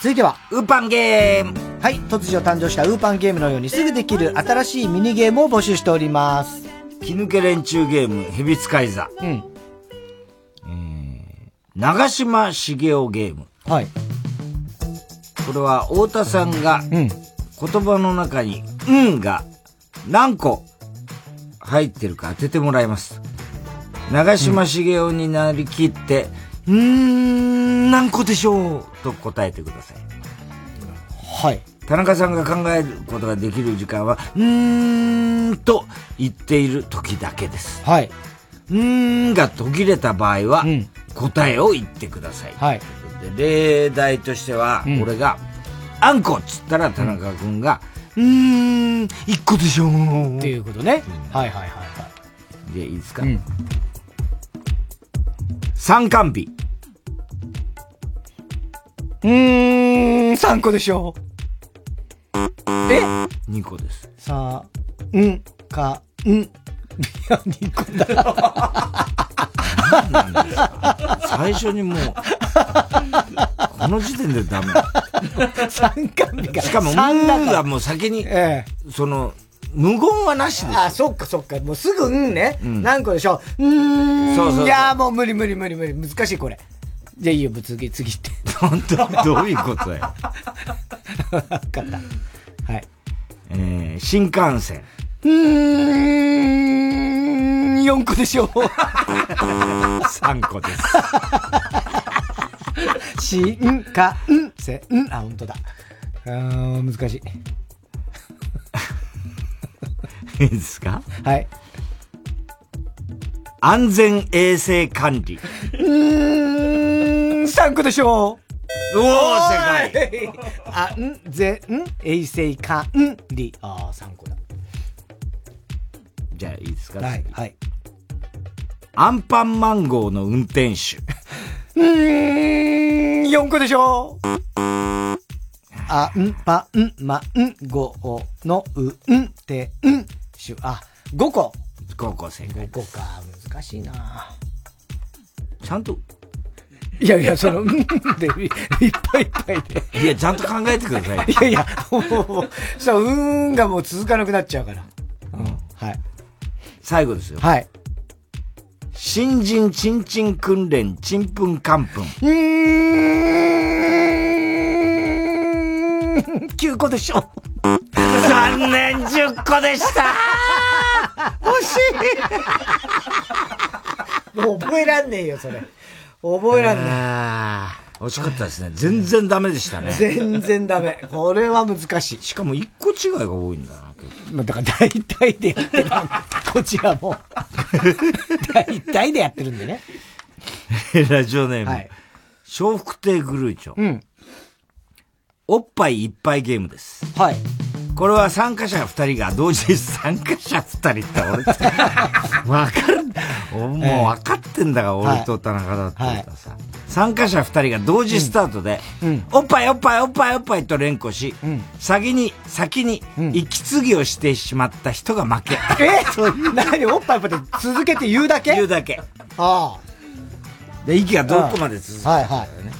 続いては、ウーパンゲームはい、突如誕生したウーパンゲームのようにすぐできる新しいミニゲームを募集しております。気抜け連中ゲーム、ヘビ使い座。うん。長島茂雄ゲーム。はい。これは、太田さんが、言葉の中に、うんが何個入ってるか当ててもらいます。長島茂雄になりきって、うーん、何個でしょうと答えてください。はい。田中さんが考えることができる時間は、うーんと言っている時だけです。はい。うーんが途切れた場合は、答えを言ってください。はい。で例題としては、俺が、あんこっつったら田中君が、うーん、一個でしょう。っていうことね。はいはいはいはい。で、いいですか、参観日。うーん、3個でしょう。え ?2 個です。さあ、ん、か、ん。いや、2個だ。何なんですか最初にもう、この時点でダメ。参観日が。しかも、う三だからーんはもう先に、その、無言はなしです。あ、そっかそっか。もうすぐ、うんね。ん何個でしょう。うーん。そうそうそういや、もう無理無理無理無理。難しいこれ。じゃあいいよ、ぶつ次、次って。本当どういうことだよ。わかった。はい。えー、新幹線。うーん、4個でしょう。3個です。新幹線。あ、本当だ。あー難しい。いいですか？はい。安全衛生管理。うーん、3個でしょう。おー正解解あ、ん、ぜ、ん、衛生管理。あー、3個だ。じゃあいいですか？はい、はい。アンパンマンゴーの運転手。うーん、4個でしょう。あ、ん、ぱ、ん、ま、ん、ご、の、う、ん、て、ん、しゅ、あ、5個。5個正解。5個か、難しいなちゃんと。いやいや、その、うん、で、いいっぱいいっぱいで。いや、ちゃんと考えてください。いやいや、もう、そう、うーんがもう続かなくなっちゃうから。うん、はい。最後ですよ。はい。新人ちんちん訓練ちんぷんかんぷん。うーん、9個でしょ。残念、10個でした惜しいもう覚えらんねえよ、それ。覚えらんない。惜しかったですね。全然ダメでしたね。全然ダメ。これは難しい。しかも一個違いが多いんだな。まあ、だから大体でやってた。こちらも。大体でやってるんでね。ラジオネーム。はい、笑福亭グルーチョ。うん。おっぱいいっぱいゲームです。はい。これは参加者二人が同時に参加者二人って俺って、わかる、もう分かってんだが、えー、俺と田中だってさ、はい、参加者二人が同時スタートで、うんうん、おっぱいおっぱいおっぱいおっぱいと連呼し、うん、先に、先に、息継ぎをしてしまった人が負け。え？ー、何？おっぱいおっぱいって続けて言うだけ？言うだけ。ああ。で、息がどこまで続くかだよね。はいはい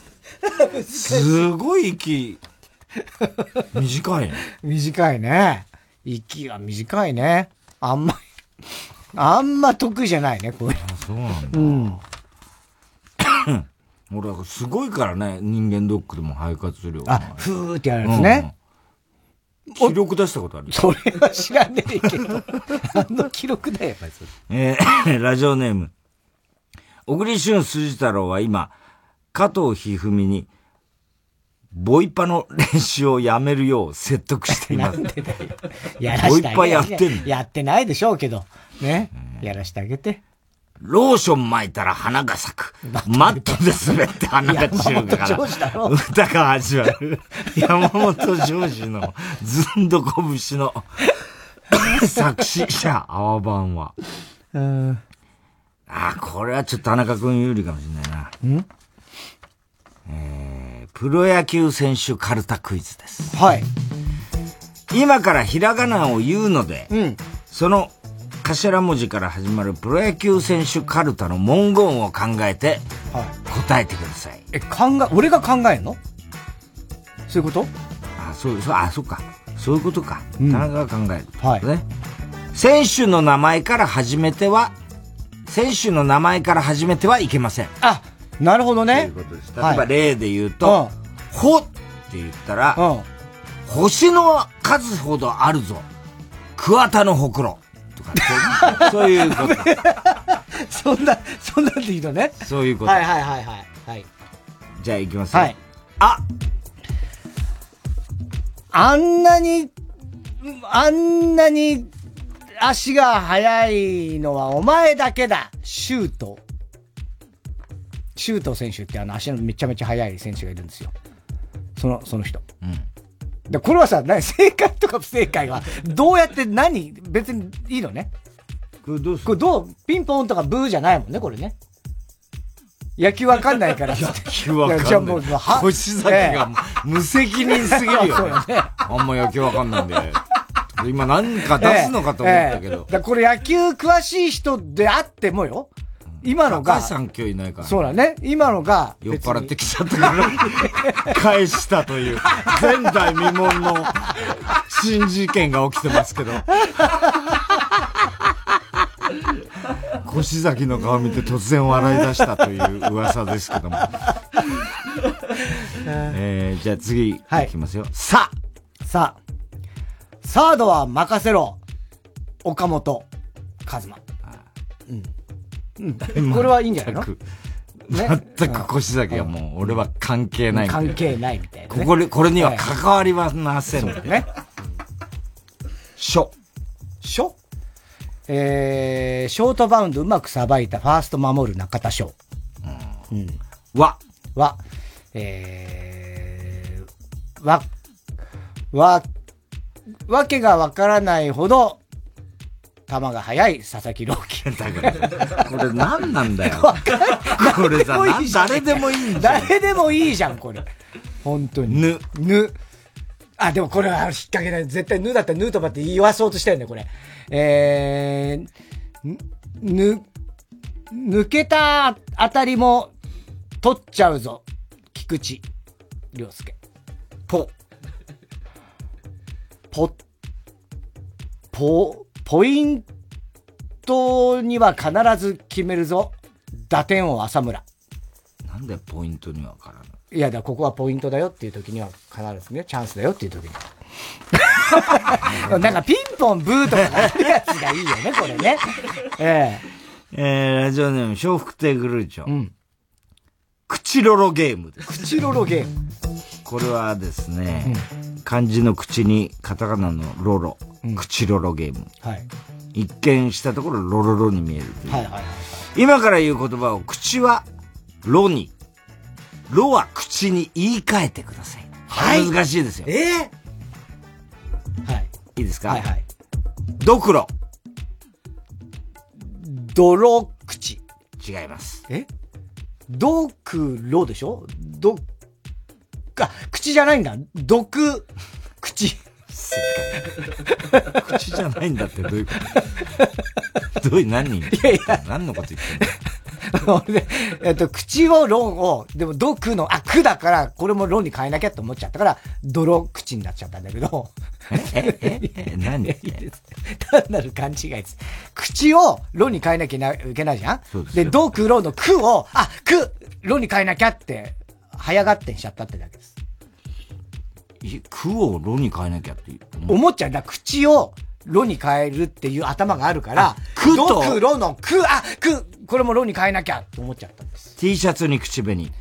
すごい息、短いね。短いね。息は短いね。あんま、あんま得意じゃないね、こういうそうなんだ。うん。俺はすごいからね、人間ドックでも肺活量。あ、ふーってやるやつね。記録出したことあるそれは知らねえけど。あの記録だよ、やっぱりそれ。えーラジオネーム。小栗旬筋太郎は今、加藤一二三に、ボイパの練習をやめるよう説得しています。なんでだよ。やらしてあげボイパやってんの？やってないでしょうけど。ね。やらしてあげて。ローション巻いたら花が咲く。マットで滑って花が散るか山本譲二だら。ろ歌が始まる。山本譲二のずんどこ節の作詞者、泡版は。うん。あ、これはちょっと田中君有利かもしれないな。ん？えープロ野球選手カルタクイズです。はい。今からひらがなを言うので、うん。その頭文字から始まるプロ野球選手カルタの文言を考えてはい。答えてください。え、考え、俺が考えんの？そういうこと？あ、そう、そう、あ、そうか。そういうことか。うん田中が考える。はいね。選手の名前から始めては、選手の名前から始めてはいけません。あ、なるほどね。例えば例で言うと、うんほって言ったら、星の数ほどあるぞ。桑田のほくろ。とか、そうそういうこと。そんな、そんなんでいいのね。そういうこと。はいはいはいはい。はい。じゃあ行きますよ。はい。ああんなに、あんなに足が速いのはお前だけだ。シュート。シュート選手ってあの足のめちゃめちゃ速い選手がいるんですよ。その、その人。で、これはさ、何正解とか不正解は、どうやって何別にいいのね。これどうすこれどうピンポンとかブーじゃないもんね、これね。野球わかんないから。野球わかんないじゃあもう、は星崎が無責任すぎるよね そうよね。あんま野球わかんないんで。今何か出すのかと思ったけど。ええええだこれ野球詳しい人であってもよ。今のが。高橋さん今日いないから。そうだね。今のが。酔っ払ってきちゃったから、返したという、前代未聞の新事件が起きてますけど。越崎の顔見て突然笑い出したという噂ですけども。えー、じゃあ次、い、きますよ。ささあ。サードは任せろ。岡本和真。うん。うん。これはいいんじゃないの？ね？全く越崎はもう、俺は関係ないんで関係ないみたいなね。ここで、これには関わりはませんのでね。書。書えー、ショートバウンドうまくさばいたファースト守る中田翔。うん。わ。わ。えー、わ、わ、わけがわからないほど、球が速い佐々木朗希。これ何なんだよ。これさ誰でもいいじゃん誰でもいいんじゃん誰でもいいじゃん、これ。本当に。ぬ。ぬ。あ、でもこれは引っ掛けない。絶対ヌだったらヌートバーって言わそうとしたよね、これ。えー、ぬ、抜けたあたりも取っちゃうぞ。菊池涼介。ポ。ポ、ポ、ポイントには必ず決めるぞ。打点王浅村。なんでポイントにはからいや、だここはポイントだよっていう時には必ずね、チャンスだよっていう時に。なんかピンポンブーとかあるやつがいいよね、これね。えええー、ラジオネーム、笑福亭グルーチョ。うん。口ロロゲームです。口ロロゲーム。これはですね、うん、漢字の口にカタカナのロロ、うん、口ロロゲーム。はい。一見したところロロロに見えるという。はいはいはい、はい。今から言う言葉を口はロに、ロは口に言い換えてください。はい。難しいですよ。ええー、はい。いいですか？はいはい。ドクロ。泥口。違います。え？ドクロでしょ？ど、あ、口じゃないんだ。毒、口。口じゃないんだってどういうことどういう、何人？いやいや。何のこと言ってんの？俺えっと、口を論を、でも、毒の、あ、くだから、これも論に変えなきゃって思っちゃったから、泥口になっちゃったんだけど。えええ何？単なる勘違いです。口を論に変えなきゃいけないじゃん？そうですで、毒論のくを、あ、く、論に変えなきゃって、早がってんしちゃったってだけです。くを論に変えなきゃって思っちゃう。だ口を、ロに変えるっていう頭があるから、くと。くロのく、あ、く、これもロに変えなきゃと思っちゃったんです。T シャツに口紅。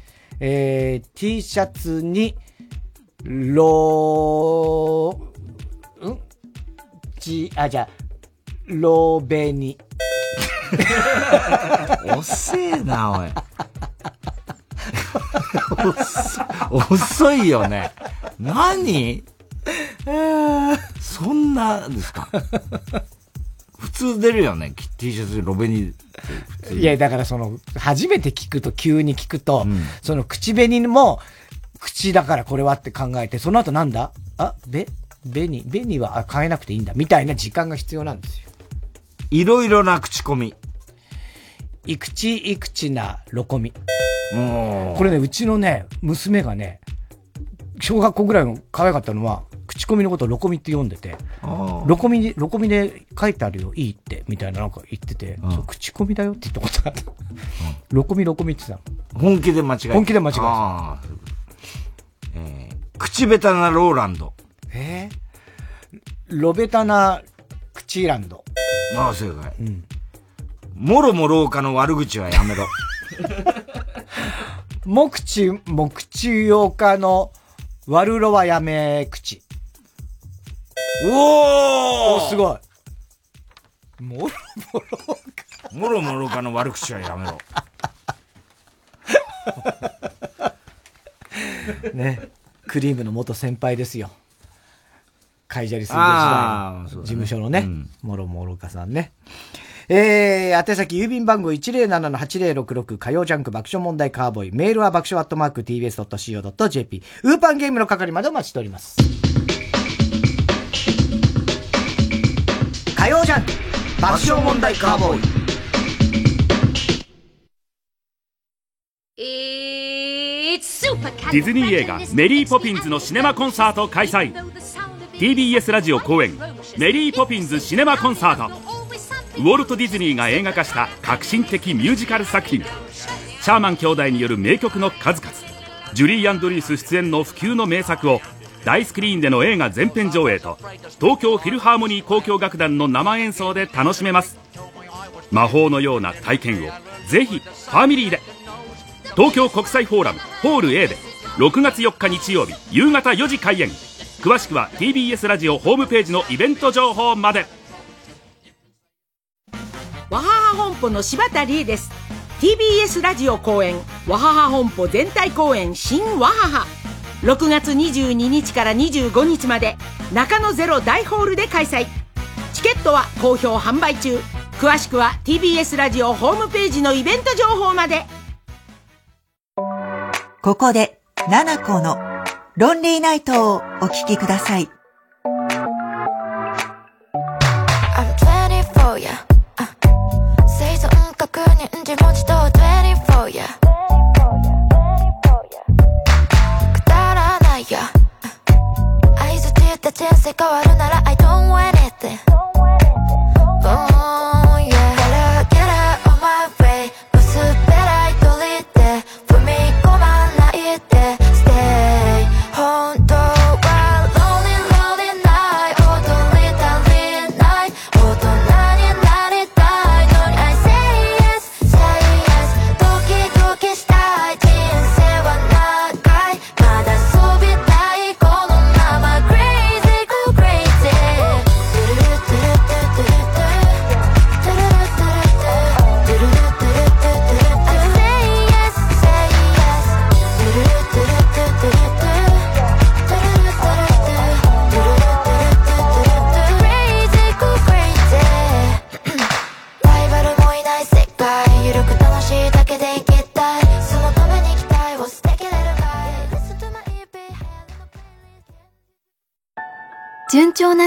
えー、T シャツに、ロー、ん？ち、あ、じゃあ、ローベニ。遅えな、おい。遅いよね。何？そんなですか？普通出るよね。T シャツでロベニいや、だからその、初めて聞くと、急に聞くと、うん、その口紅も、口だからこれはって考えて、その後なんだ？あ、べ、紅、紅は変えなくていいんだ、みたいな時間が必要なんですよ。いろいろな口コミ。いくちいくちなロコミ。これね、うちのね、娘がね、小学校ぐらいの可愛かったのは、口コミのことをロコミって読んでて、ロコミに、ロコミで書いてあるよ、いいって、みたいななんか言ってて、そう口コミだよって言ったことがあった。ロコミロコミってさ。本気で間違え本気で間違えた。えー、口下手なローランド。えー、ロベタな口ランド。ああ、正解。うん。もろもろうかの悪口はやめろ。もくち、もくちよかの悪ろはやめ口。おおすごい。もろもろか。もろもろかの悪口はやめろ。ね。クリームの元先輩ですよ。カイジャリスン時代、事務所のね、もろもろかさんね。えー、宛先郵便番号107-8066火曜ジャンク爆笑問題カーボーイ。メールは爆笑アットマーク tbs.co.jp。ウーパンゲームの係までお待ちしております。火曜ジャンク爆笑問題カーボーイ。ディズニー映画「メリー・ポピンズ」のシネマコンサート開催 TBS ラジオ公演「メリー・ポピンズシネマコンサート」ウォルト・ディズニーが映画化した革新的ミュージカル作品。シャーマン兄弟による名曲の数々。ジュリー・アンドリース出演の不朽の名作を大スクリーンでの映画全編上映と東京フィルハーモニー交響楽団の生演奏で楽しめます。魔法のような体験をぜひファミリーで。東京国際フォーラムホール A で6月4日日曜日夕方4時開演。詳しくは TBS ラジオホームページのイベント情報まで。わはは本舗の柴田理恵です。TBS ラジオ公演わはは本舗全体公演新わはは。6月22日から25日まで中野ゼロ大ホールで開催。チケットは好評販売中。詳しくは TBS ラジオホームページのイベント情報まで。ここで、ナナコのロンリーナイトをお聴きください。I'm 24, yeah.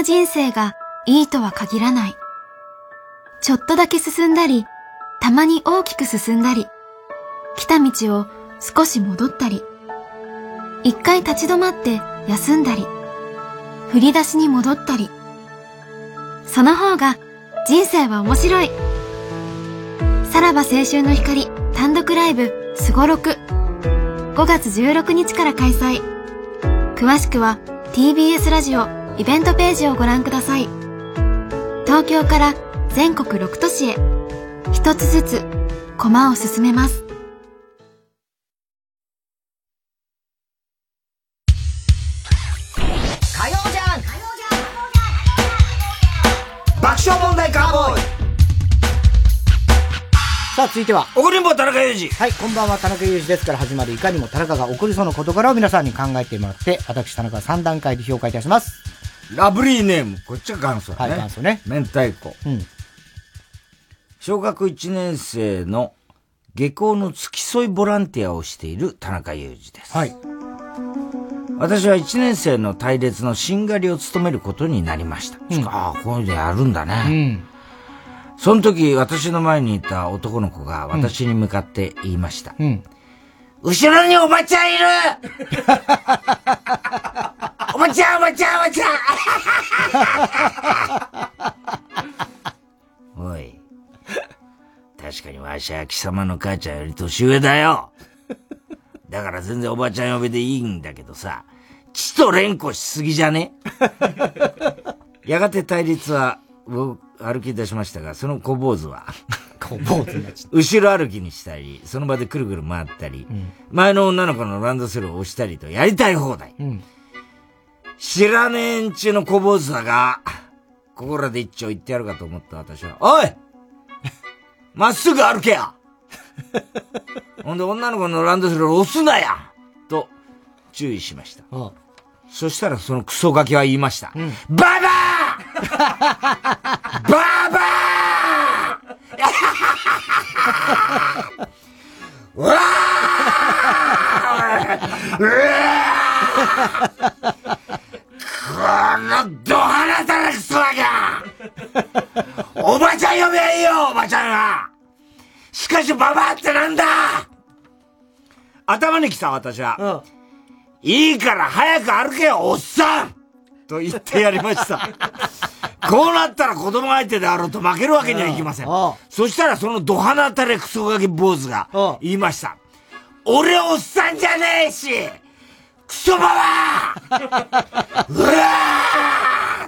人生がいいとは限らない。ちょっとだけ進んだり、たまに大きく進んだり、来た道を少し戻ったり、一回立ち止まって休んだり、振り出しに戻ったり。その方が人生は面白い。さらば青春の光単独ライブすごろく5月16日から開催。詳しくは TBS ラジオイベントページをご覧ください。東京から全国6都市へ一つずつ駒を進めます。火曜じゃん爆笑問題カーボーイさあ、続いては。怒りんぼ田中裕二。はい、こんばんは、田中裕二ですから始まる、いかにも田中が起こりそうな事柄を皆さんに考えてもらって、私、田中が3段階で評価いたします。ラブリーネーム、こっちが元祖ね。はい元祖ね。明太子。うん。小学1年生の下校の付き添いボランティアをしている田中裕二です。はい。私は1年生の隊列のしんがりを務めることになりました。ああ、こういうのやるんだね。その時、私の前にいた男の子が私に向かって言いました。うん。後ろにおばちゃんいる。おばちゃん、おばちゃん、おばちゃん。おい。確かにわしは貴様の母ちゃんより年上だよ。だから全然おばちゃん呼べでいいんだけどさ、血と連呼しすぎじゃね？やがて対立は、僕、歩き出しましたが、その小坊主は、小坊主になっちゃっ後ろ歩きにしたり、その場でくるくる回ったり、前の女の子のランドセルを押したりと、やりたい放題。うん。知らねえんちゅうの小坊主だが、ここらで一丁言ってやるかと思った私は、おいまっすぐ歩けや ほんで女の子のランドセルを押すなやと、注意しました。そしたらそのクソガキは言いました。ババアババアうわー。うわこのドハナタレクソがおばちゃん呼べばいいよおばちゃんがしかしババアってなんだ。頭に来た私は、いいから早く歩けよおっさん。と言ってやりました。こうなったら子供相手であろうと負けるわけにはいきません。そしたらそのドハナタレクソガキ坊主が言いました。俺おっさんじゃねえしクソババア。うわ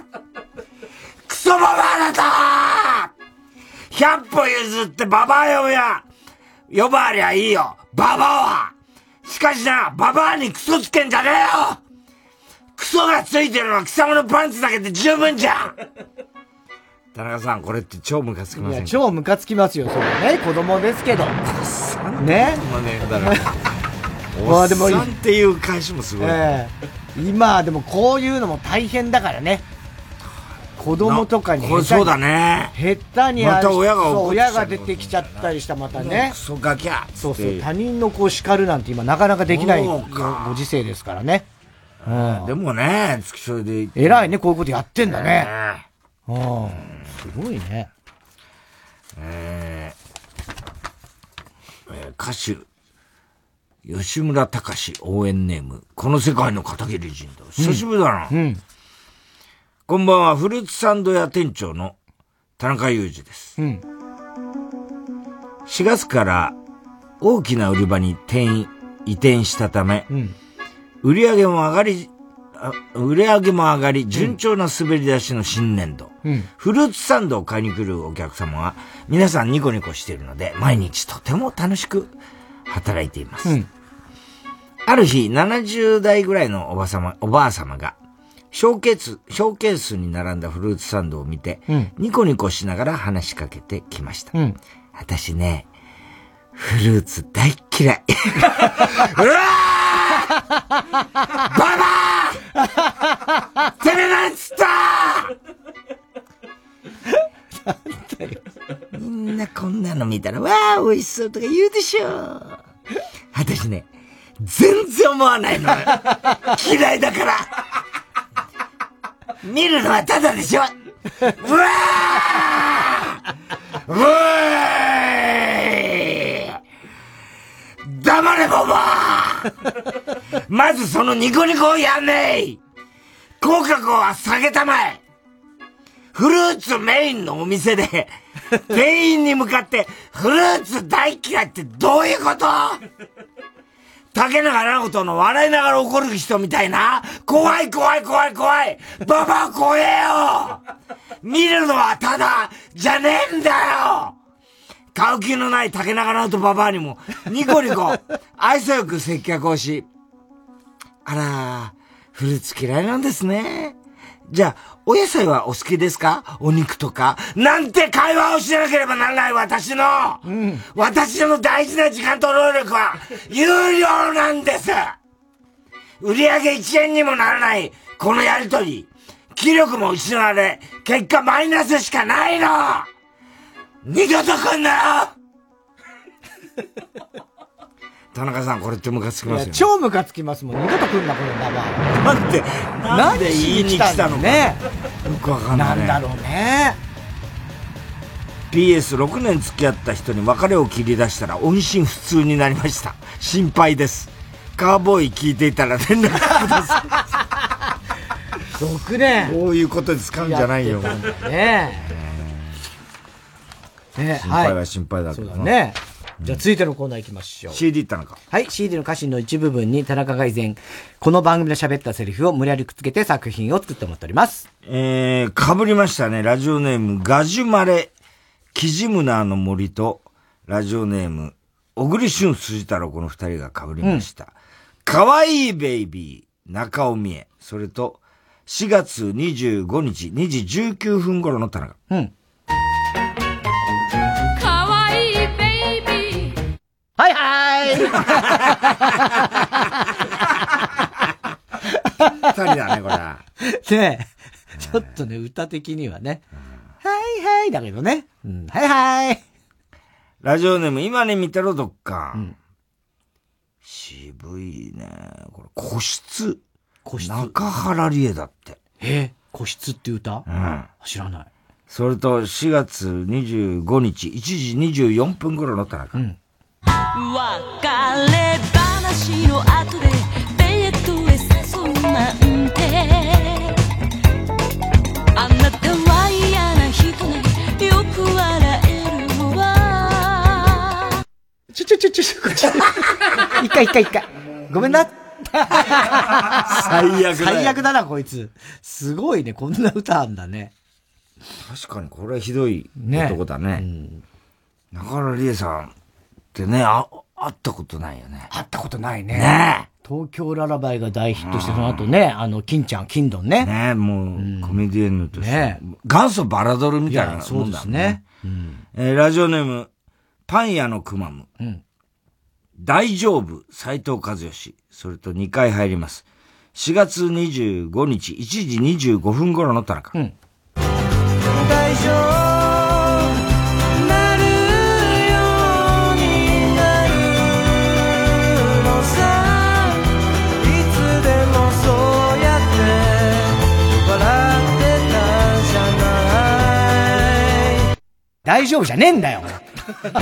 ー。クソババアだと。百歩譲ってババア呼ぶや呼ばわりゃいいよ。ババアは。しかしな、ババアにクソつけんじゃねえよクソがついてるのは貴様のパンツだけで十分じゃ田中さん、これって超ムカつきませんか？超ムカつきますよ、それね。子供ですけど。ね？まあね、だから。まあでもおっさんっていう返しもすごい。ええ今、でもこういうのも大変だからね。子供とかになこれそうだね。下手にまた親が親が出てきちゃったりしたまたね。クソガキャそうそう。他人の子を叱るなんて今なかなかできないご時世ですからね。でもね、付き添いで。偉いね、こういうことやってんだね。うん。すごいね。えー、えー、歌手、吉村隆応援ネーム、この世界の片桐仁だ。久しぶりだな。うん、うん、こんばんは、フルーツサンド屋店長の田中裕二です。うん、4月から大きな売り場に転移転したため、うん、売り上げも上がり、売り上げも上がり、順調な滑り出しの新年度。うん、フルーツサンドを買いに来るお客様は、皆さんニコニコしているので、毎日とても楽しく働いています。うん、ある日、70代ぐらいのおばさま、おばあ様が、ショーケース、ショーケースに並んだフルーツサンドを見て、うん、ニコニコしながら話しかけてきました。うん、私ね、フルーツ大嫌い。うわババてめえなんつったみんなこんなの見たら、わあ、美味しそうとか言うでしょ。私ね、全然思わないの。嫌いだから。見るのはただでしょうわーうわー黙れボバまずそのニコニコをやんねえ口角は下げたまえ。フルーツメインのお店で、店員に向かって、フルーツ大嫌いってどういうこと？竹中直人の笑いながら怒る人みたいな？怖い怖い怖い怖い。ババア怖えよ。見るのはただじゃねえんだよ。買う気のない竹中直人ババアにもニコニコ 愛想よく接客をし、あら、フルーツ嫌いなんですね。じゃあ、お野菜はお好きですか？お肉とか。なんて会話をしなければならない私の、うん、私の大事な時間と労力は、有料なんです。売上1円にもならない、このやりとり。気力も失われ、結果マイナスしかないの二度と来んなよ 田中さん、これってムカつきますよ、ね、超ムカつきますもん。二度と来んな、このババア。なんで、なんで言いに来たのね。よくわかんない、ね。なんだろうね。PS6 年付き合った人に別れを切り出したら音信不通になりました。心配です。カーボーイ聞いていたら連絡ください。6年こういうことで使うんじゃないよ。ねえ。ね心配は心配だけどね。じゃあ続いてのコーナー行きましょう。CD 田中。はい、CD の歌詞の一部分に田中が以前、この番組で喋ったセリフを無理やりくっつけて作品を作ってもらっております。えー、かぶりましたね。ラジオネーム、ガジュマレ、キジムナーの森と、ラジオネーム、小栗旬辻太郎この二人がかぶりました。かわいいベイビー、中尾美恵。それと、4月25日2時19分頃の田中。うん。はいはい二人だね、これ。ねえ、ちょっとね、歌的にはね。はいはいだけどね。うん、はいはい。ラジオネーム、今ね見てろ、どっか。うん、渋いね。これ、個室。個室。中原理恵だって。え？個室って歌？うん。知らない。それと、4月25日、1時24分頃の田中。うん別れ話の後でベッドへ誘うなんて。あなたは嫌な人ねよく笑えるわ。ちょちょちょちょ一回一回一回ごめんな最悪だ最悪だなこいつすごいねこんな歌あんだね確かにこれはひどい男だね、ねうん、中原理恵さんってね、あ、会ったことないよね。会ったことないね。ね東京ララバイが大ヒットして、その後ね、あの、金ちゃん、金ドンね。ねもう、うん、コメディエンヌとして。ね元祖バラドルみたいなもんだ、ね、そうですね。うん、えー、ラジオネーム、パン屋のくまむ。うん、大丈夫、斎藤和義。それと2回入ります。4月25日、1時25分頃の田中。うん、大丈夫大丈夫じゃねえんだよ。大丈夫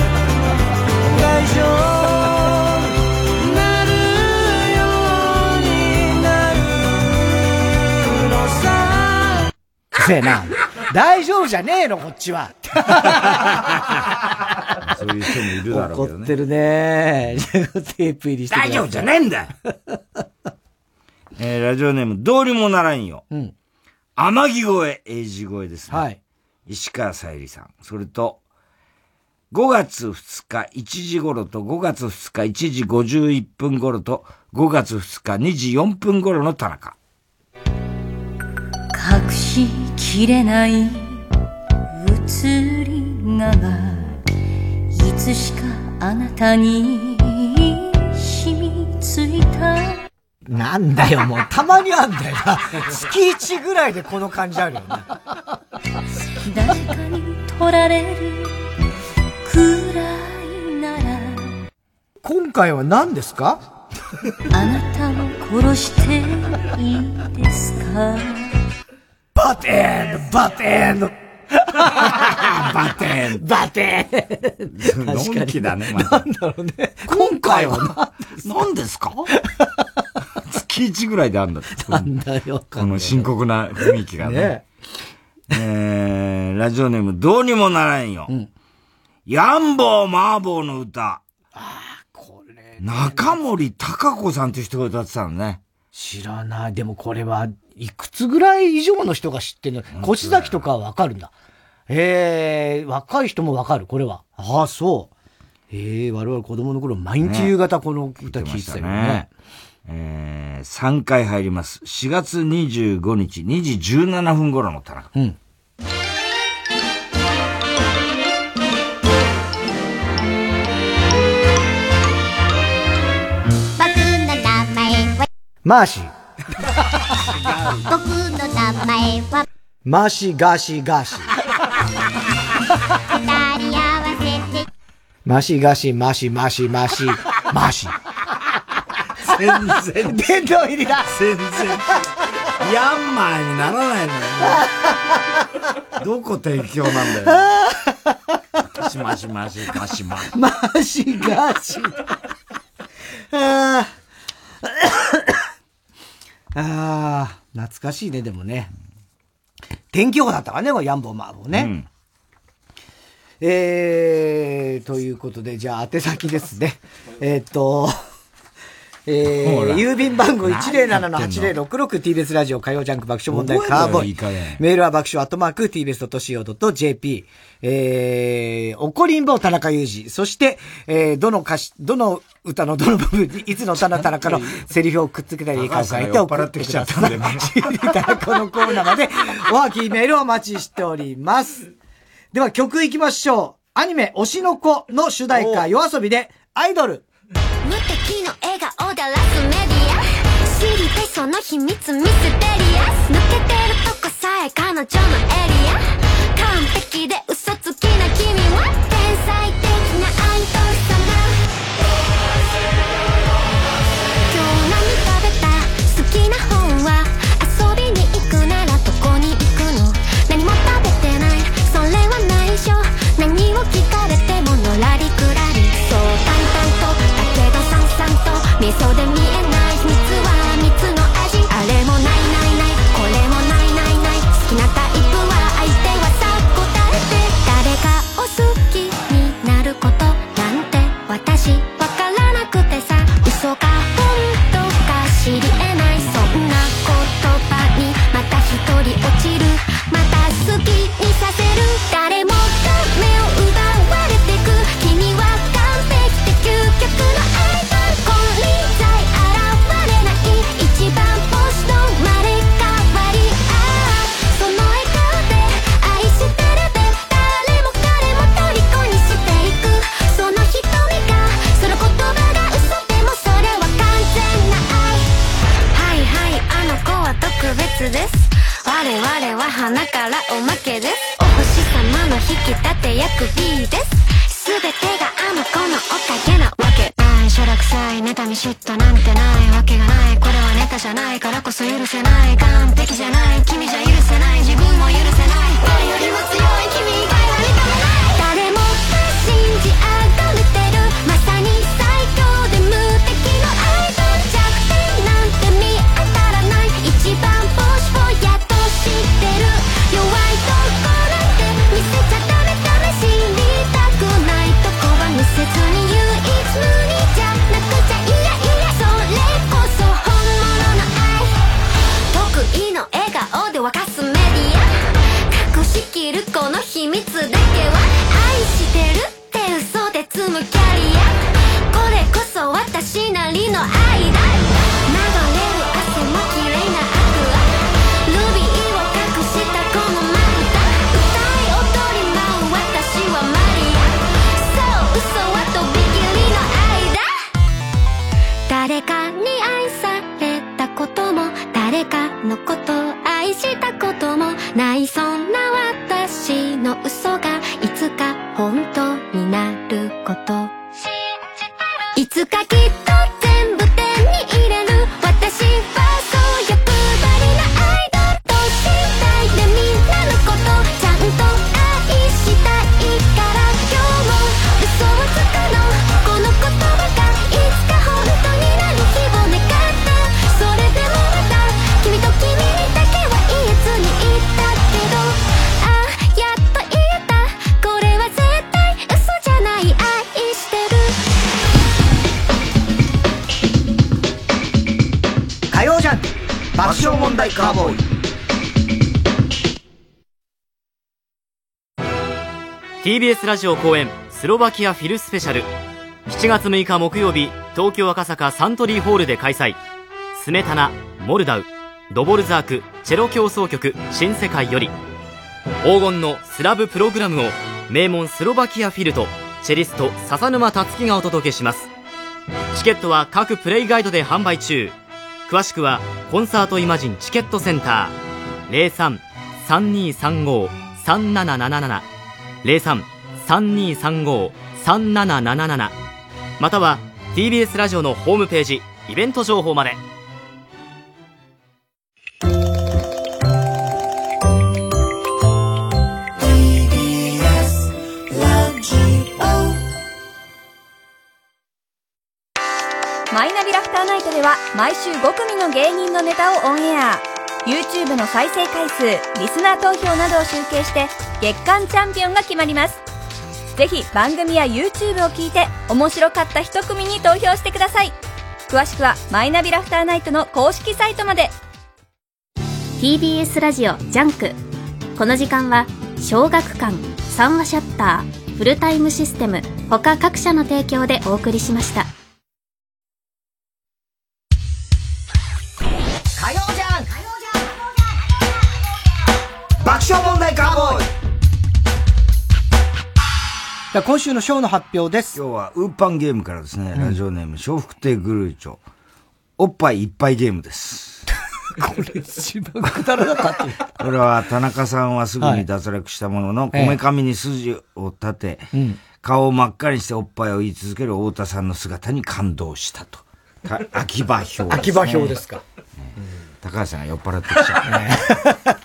なるようになるのさ。せえな。大丈夫じゃねえの、こっちは。そういう人もいるだろうけどね。怒ってるね。テープ入りして大丈夫じゃねえんだよ えー、ラジオネーム、どうにもならんよ。うん。天城越え、英字越えですね。はい。石川さゆりさん。それと、5月2日1時頃と5月2日1時51分頃と5月2日2時4分頃の田中。隠しきれない移りがいつしかあなたに染みついたなんだよ、もう、たまにあんだよな。月一ぐらいでこの感じあるよね。誰かに取られるくらいなら今回は何ですか？あなたを殺していいですか？バテンバテンバテンバテンのんきだね、まなんだろうね。今回は何ですか？月1ぐらいであんだって。なんだよ。この深刻な雰囲気がね。えー、ラジオネームどうにもならんよ。ヤンボーマーボーの歌。中森隆子さんっていう人が歌ってたのね。知らない。でもこれは、いくつぐらい以上の人が知ってるの？越崎とかはわかるんだ。えー、若い人もわかる、これは。ああ、そう。ええ我々子供の頃、毎日夕方この歌聞いてたよね。ねえー、3回入ります。4月25日2時17分頃の田中。うん。僕の名前はマーシー。僕の名前はマーシー、ガーシー、ガーシー。二人合わせてマーシー、ガーシー、マーシー、マーシー、マーシー、マーシー。全然。殿堂入りだ全然。ヤンマーにならないのよ。どこ提供なんだよ。しましましましま。マーシー、ガーシー。ああ。ああ、懐かしいね、でもね。天気予報だったからね、これヤンボーマーボーね。えー、ということで、じゃあ、宛先ですね。えーっと、えー、郵便番号 107-8066TBS ラジオ火曜ジャンク爆笑問題カーボーイ。メールは爆笑アットマーク TBS.CO.JP。えー、怒りんぼ田中裕二。そして、えー、どの歌詞、どの歌のどの部分に、いつの歌の田中のセリフをくっつけたりいいかを書いて送ってきちゃったんで、田中のコーナーまで、おはきメールをお待ちしております。では曲行きましょう。アニメ、推しの子の主題歌、夜遊びで、アイドル。無敵の笑顔だらすメディア。知りたいその秘密ミステリア。ス抜けてるとこさえ彼女のエリア。完璧で嘘つきな君は天才的なアイドル。と味噌で見えない秘密は蜜の味あれもないないないこれもないないない好きなタイプは相手はさ答えて誰かを好きになることなんて私わからなくてさ嘘か本当か知り得ないそんな言葉にまた一人落ちるまた好きラジオ公演スロバキアフィルスペシャル。7月6日木曜日東京赤坂サントリーホールで開催。スメタナモルダウ。ドボルザークチェロ協奏曲新世界より。黄金のスラブプログラムを名門スロバキアフィルとチェリスト笹沼達樹がお届けします。チケットは各プレイガイドで販売中。詳しくはコンサートイマジンチケットセンター。03-3235-3777 03-3235-3777または TBS ラジオのホームページイベント情報まで。マイナビラフターナイトでは毎週5組の芸人のネタをオンエア。YouTube の再生回数リスナー投票などを集計して月間チャンピオンが決まりますぜひ番組や YouTube を聞いて面白かった一組に投票してください。詳しくはマイナビラフターナイトの公式サイトまで。TBS ラジオ JUNK。この時間は小学館三和シヤッターフルタイムシステム他各社の提供でお送りしました。じゃあ今週のショーの発表です。今日はウーパンゲームからですね、ラジオネーム、笑福亭グルーチョ、おっぱいいっぱいゲームです。これ一番くだらなかった。これは田中さんはすぐに脱落したものの、ええこめかみに筋を立て、うん顔を真っ赤にしておっぱいを言い続ける太田さんの姿に感動したと。か 秋葉表、秋葉表ですか。高橋さんが酔っ払ってきちゃ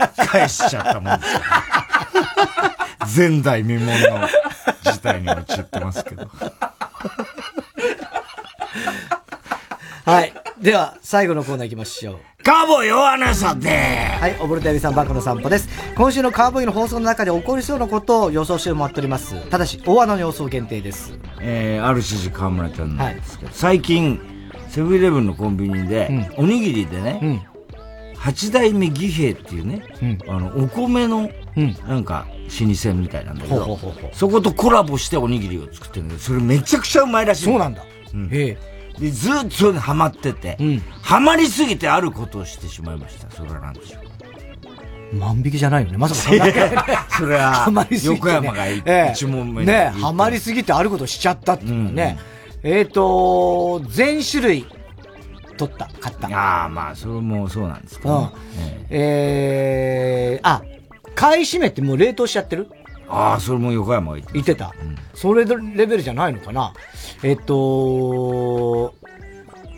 って、返しちゃったもんですから前代未聞の事態に陥ってますけど。はい。では、最後のコーナー行きましょう。カーボーイ大穴さではい、おぼれたやみさんバカの散歩です。今週のカーボーイの放送の中で起こりそうなことを予想してもらっております。ただし、大穴の予想限定です。えー、ある指示河村ちゃんなんですけど、最近、セブンイレブンのコンビニで、おにぎりでね、八代目義兵っていうね、あの、お米の、なんか、老舗みたいなんだけどそことコラボしておにぎりを作ってるんだけど、それめちゃくちゃうまいらしいそうなんだ。うん。で、ずっとそれにハマってて、ハマりすぎてあることをしてしまいました。それは何でしょう万引きじゃないよね。まさかそんなそれは ハマりすぎて、ね。横山が一ええ一問目にねハマりすぎてあることしちゃったっていうのね。えっ、と、全種類取った、買った。ああ、まあ、それもそうなんですけうんど、ね。えー、あ、買い占めってもう冷凍しちゃってる？ああ、それも横山が言って言ってた。それレベルじゃないのかなえっと、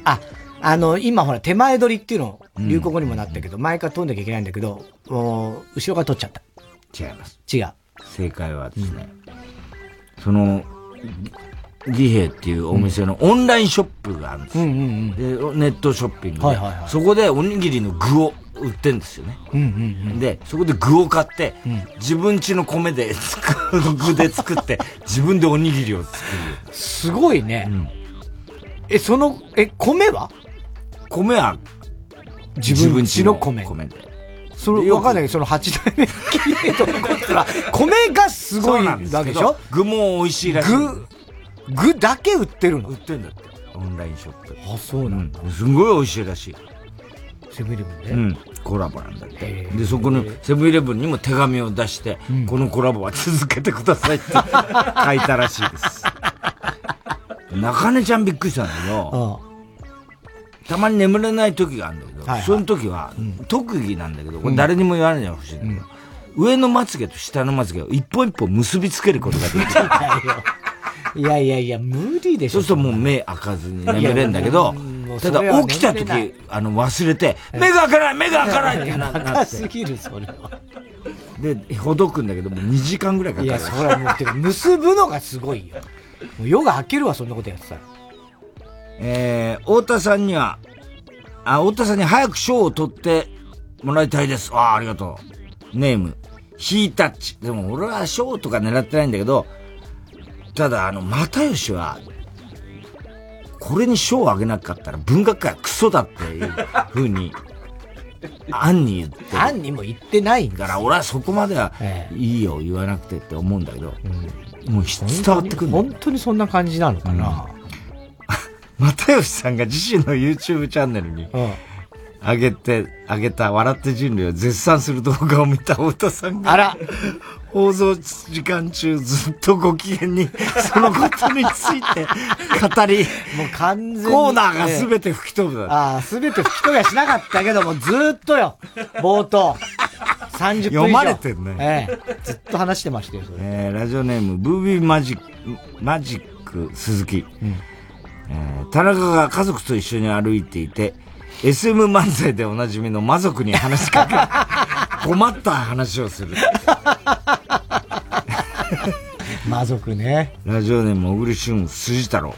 あ、あの、今ほら手前取りっていうの、流行語にもなったけど、前から取んなきゃいけないんだけど、もう後ろから取っちゃった。違います。違う。正解はですね、その、義兵っていうお店のオンラインショップがあるんですよ。で、ネットショッピングで、はいはいはいそこでおにぎりの具を売ってんですよね。うんうんうん。で、そこで具を買って、自分家の米で作る、具で作って、自分でおにぎりを作る。すごいね。え、その、え、米は？米は自分家の米。米で。それわかんないけど、その八代目金兵衛とこったら、米がすごいわけでしょ具も美味しいらしい。具、具だけ売ってるの売ってんだって。オンラインショップ。あ、そうなんだ。すごい美味しいらしい。セブンイレブンで？うん。コラボなんだって。で、そこのセブンイレブンにも手紙を出して、このコラボは続けてくださいって 書いたらしいです。中根ちゃんびっくりしたんだけど、たまに眠れない時があるんだけど、はいはいその時は、特技なんだけど、これ誰にも言わないでほしいんだけど、上のまつげと下のまつげを一本一本結びつけることができる。いやいやいや、無理でしょ。そうするともう目開かずに眠れるんだけどただ起きた時、あの、忘れて、目が開かない目が開かないってなって。すぎる、それは。で、ほどくんだけど、もう2時間ぐらいかかる。いや、それはもう、てか結ぶのがすごいよ。もう夜が明けるわ、そんなことやってたら。えー、太田さんには、あ、太田さんに早く賞を取ってもらいたいです。ああ、ありがとう。ネーム、ヒータッチ。でも俺は賞とか狙ってないんだけど、ただ、あの、又吉は、これに賞をあげなかったら文学界はクソだっていう風に、アンに言って。る。アンにも言ってないから俺はそこまではいいよ、言わなくてって思うんだけど、もう伝わってくる本当にそんな感じなのかな。又吉さんが自身の YouTube チャンネルに、上げて、上げた笑って人類を絶賛する動画を見た太田さんが、あら放送時間中ずっとご機嫌に、そのことについて語り、もう完全に。コーナーが全て吹き飛ぶだ。ああ、すべて吹き飛びはしなかったけども、ずーっとよ。冒頭。30分以上。読まれてんねええ。ずっと話してましたよ、それ。えーラジオネーム、ブービーマジック、マジック鈴木。えー田中が家族と一緒に歩いていて、SM 漫才でおなじみの魔族に話しかけ、困った話をする。魔族ね。ラジオネーム、小栗旬辻太郎。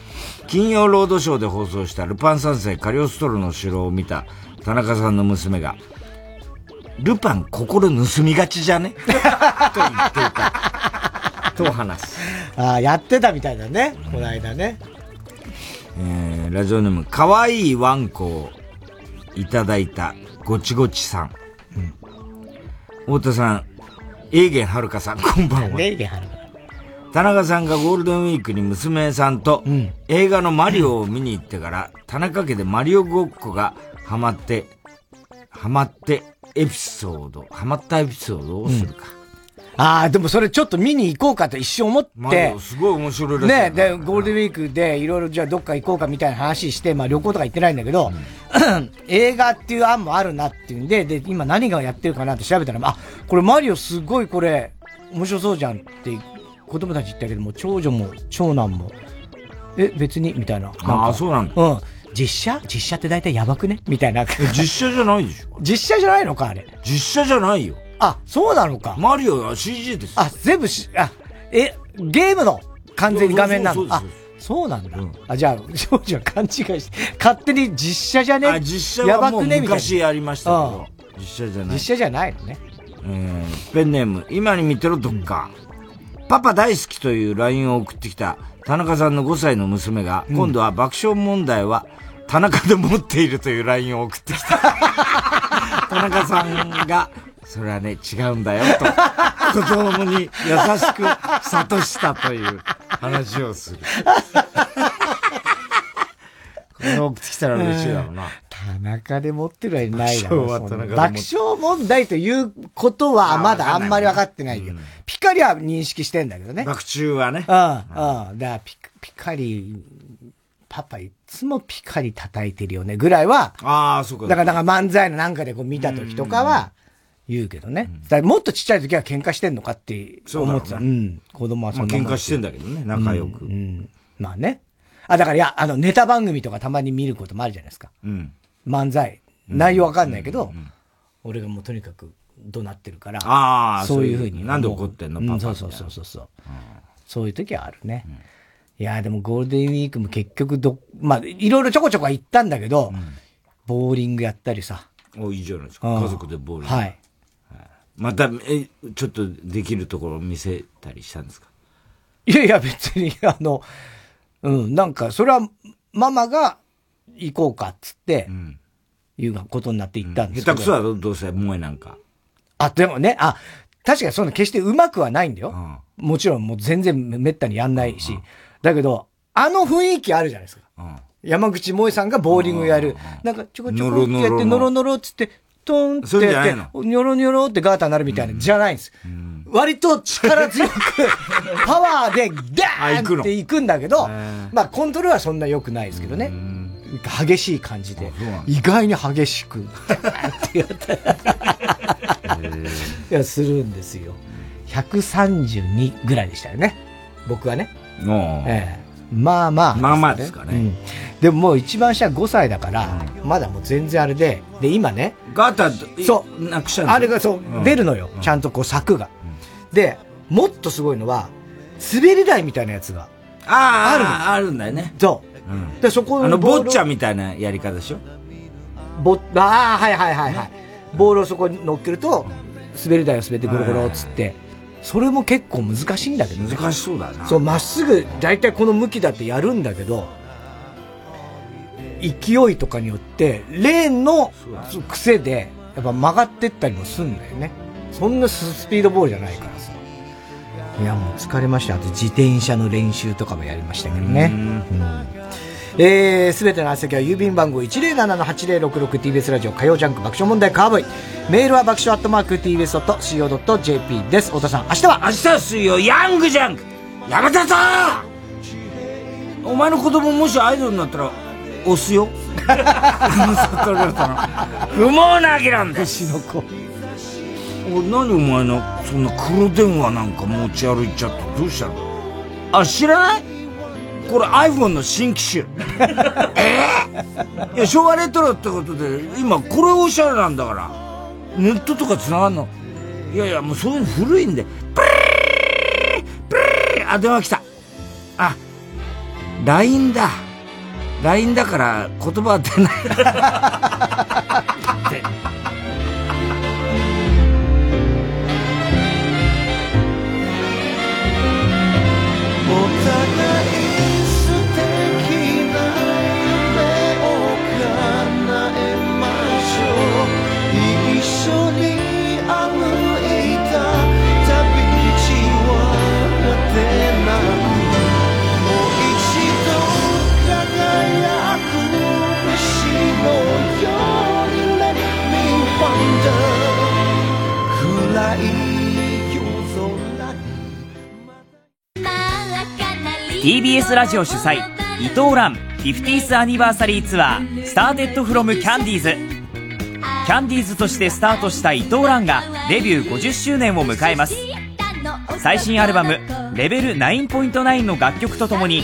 金曜ロードショーで放送したルパン三世カリオストロの城を見た田中さんの娘が、ルパン心盗みがちじゃね？と言っていた。と話す。ああ、やってたみたいだね。この間ね。えー、ラジオネーム、かわいいワンコをいただいたごちごちさん。太田さん、エーゲンはるかさん、こんばんは。レイゲンはるか。田中さんがゴールデンウィークに娘さんと映画のマリオを見に行ってから、田中家でマリオごっこがハマって、ハマってエピソード、ハマったエピソードをするか。ああ、でもそれちょっと見に行こうかと一瞬思ってマリオ。すごい面白いらしい。ねで、ゴールデンウィークでいろいろじゃあどっか行こうかみたいな話して、まあ旅行とか行ってないんだけど、映画っていう案もあるなっていうんで、で、今何がやってるかなって調べたら、あ、これマリオすごいこれ、面白そうじゃんって子供たち言ったけども、長女も長男も、え、別にみたいな。ああ、そうなんだ。うん。実写？実写って大体やばくね？みたいな。実写じゃないでしょ。実写じゃないのかあれ。実写じゃないよ。あ、そうなのか。マリオは CG です。あ、全部し、あ、え、ゲームの完全に画面なの。あそうなんだ。あ、じゃあ、少女は勘違いして、勝手に実写じゃね？あ、実写はもう昔やりましたけど、実写じゃない。実写じゃないのね。えー、ペンネーム、今に見てろどっか。パパ大好きという LINE を送ってきた田中さんの5歳の娘が、今度は爆笑問題は田中で持っているという LINE を送ってきた。田中さんが、それはね、違うんだよ、と、子供に優しく諭したという話をする。これ送ってきたら嬉しいだろうな。田中で持ってるはいないだろう。爆笑爆笑問題ということはまだあんまり分かってないよ。ピカリは認識してんだけどね。爆中はね。うん、うん。だからピカピカリ、パパいつもピカリ叩いてるよねぐらいは、ああ、そうか。だから、だから漫才のなんかでこう見た時とかは、言うけどね。だもっとちっちゃい時は喧嘩してんのかって思ってた。うそうん。子供はそんな喧嘩してんだけどね仲良くうん。うんまあね。あ、だからいや、あの、ネタ番組とかたまに見ることもあるじゃないですか。うん。漫才。内容わかんないけど、俺がもうとにかく怒鳴ってるから、あーそういうふうに。なんで怒ってんの？うパパそうそうそうそうそう。そういう時はあるね。いや、でもゴールデンウィークも結局ど、まあ、いろいろちょこちょこは行ったんだけど、ボーリングやったりさ。お、いいじゃないですか。うん家族でボーリング。はい。また、え、ちょっとできるところを見せたりしたんですか？いやいや、別に、あの、うん、なんか、それは、ママが行こうかっつって、いうことになって行ったんですけど。下手くそだろ、どうせ、萌えなんか。あ、でもね、あ、確かにそんな決してうまくはないんだよ。もちろんもう全然めったにやんないし。だけど、あの雰囲気あるじゃないですか。山口萌さんがボーリングやる。なんかちょこちょこってやって、ノロノロっつって、トンってやって、ニョロニョロってガーターなるみたいな、じゃないんです。割と力強く、パワーでダーンって いくんだけど、まあコントロールはそんな良くないですけどね。激しい感じで、意外に激しく、ってやって、いや、するんですよ。132ぐらいでしたよね。僕はね。ええまあまあ、まあまあですかね。うんでももう一番下5歳だから、まだもう全然あれで、で、今ね。ガーター、そう。なくしちゃうんあれがそう、ん出るのよ。ちゃんとこう柵が。で、もっとすごいのは、滑り台みたいなやつが。ああるあ、あるんだよね。そう。で、そこあの、ボッチャみみたいなやり方でしょ？ボああ、はいはいはいはい。ボールをそこに乗っけると、滑り台を滑ってゴロゴロっつって、それも結構難しいんだけどね。難しそうだな。そう、まっすぐ、だいたいこの向きだってやるんだけど、勢いとかによって、レーンの癖で、やっぱ曲がってったりもすんだよね。そんなススピードボールじゃないからさ。いや、もう疲れました。あと自転車の練習とかもやりましたけどね。うんえー、すべての宛先は郵便番号 107-8066TBS ラジオ火曜ジャンク爆笑問題カーボーイ。メールは爆笑アットマーク TBS.CO.JP です。太田さん、明日は明日は水曜、ヤングジャンク山田さんお前の子供もしアイドルになったら、押すよ。不毛なぎなんだ牛の子。お何お前の、そんな黒電話なんか持ち歩いちゃってどうしたの？あ、知らない？これ iPhone の新機種。えー、いや、昭和レトロってことで、今これおしゃれなんだから。ネットとか繋がんの。いやいや、もうそういうの古いんで。プリープリーあ、電話来た。あ、LINE だ。LINE だから言葉は出ない。TBS ラジオ主催伊藤蘭 50th アニバーサリーツアースターテッドフロムキャンディーズ。キャンディーズとしてスタートした伊藤蘭がデビュー50周年を迎えます。最新アルバム「レベル9.9」の楽曲とともに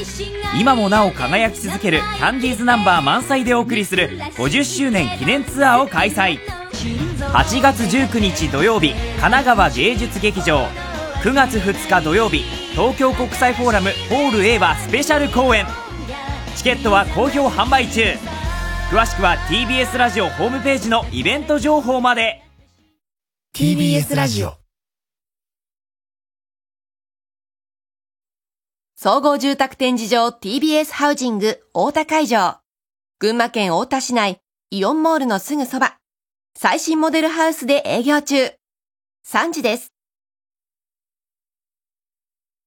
今もなお輝き続けるキャンディーズナンバー満載でお送りする50周年記念ツアーを開催。8月19日土曜日神奈川芸術劇場。9月2日土曜日東京国際フォーラムホール A はスペシャル公演チケットは好評販売中詳しくは TBS ラジオホームページのイベント情報まで TBS ラジオ総合住宅展示場 TBS ハウジング大田会場。群馬県大田市内イオンモールのすぐそば。最新モデルハウスで営業中。3時です。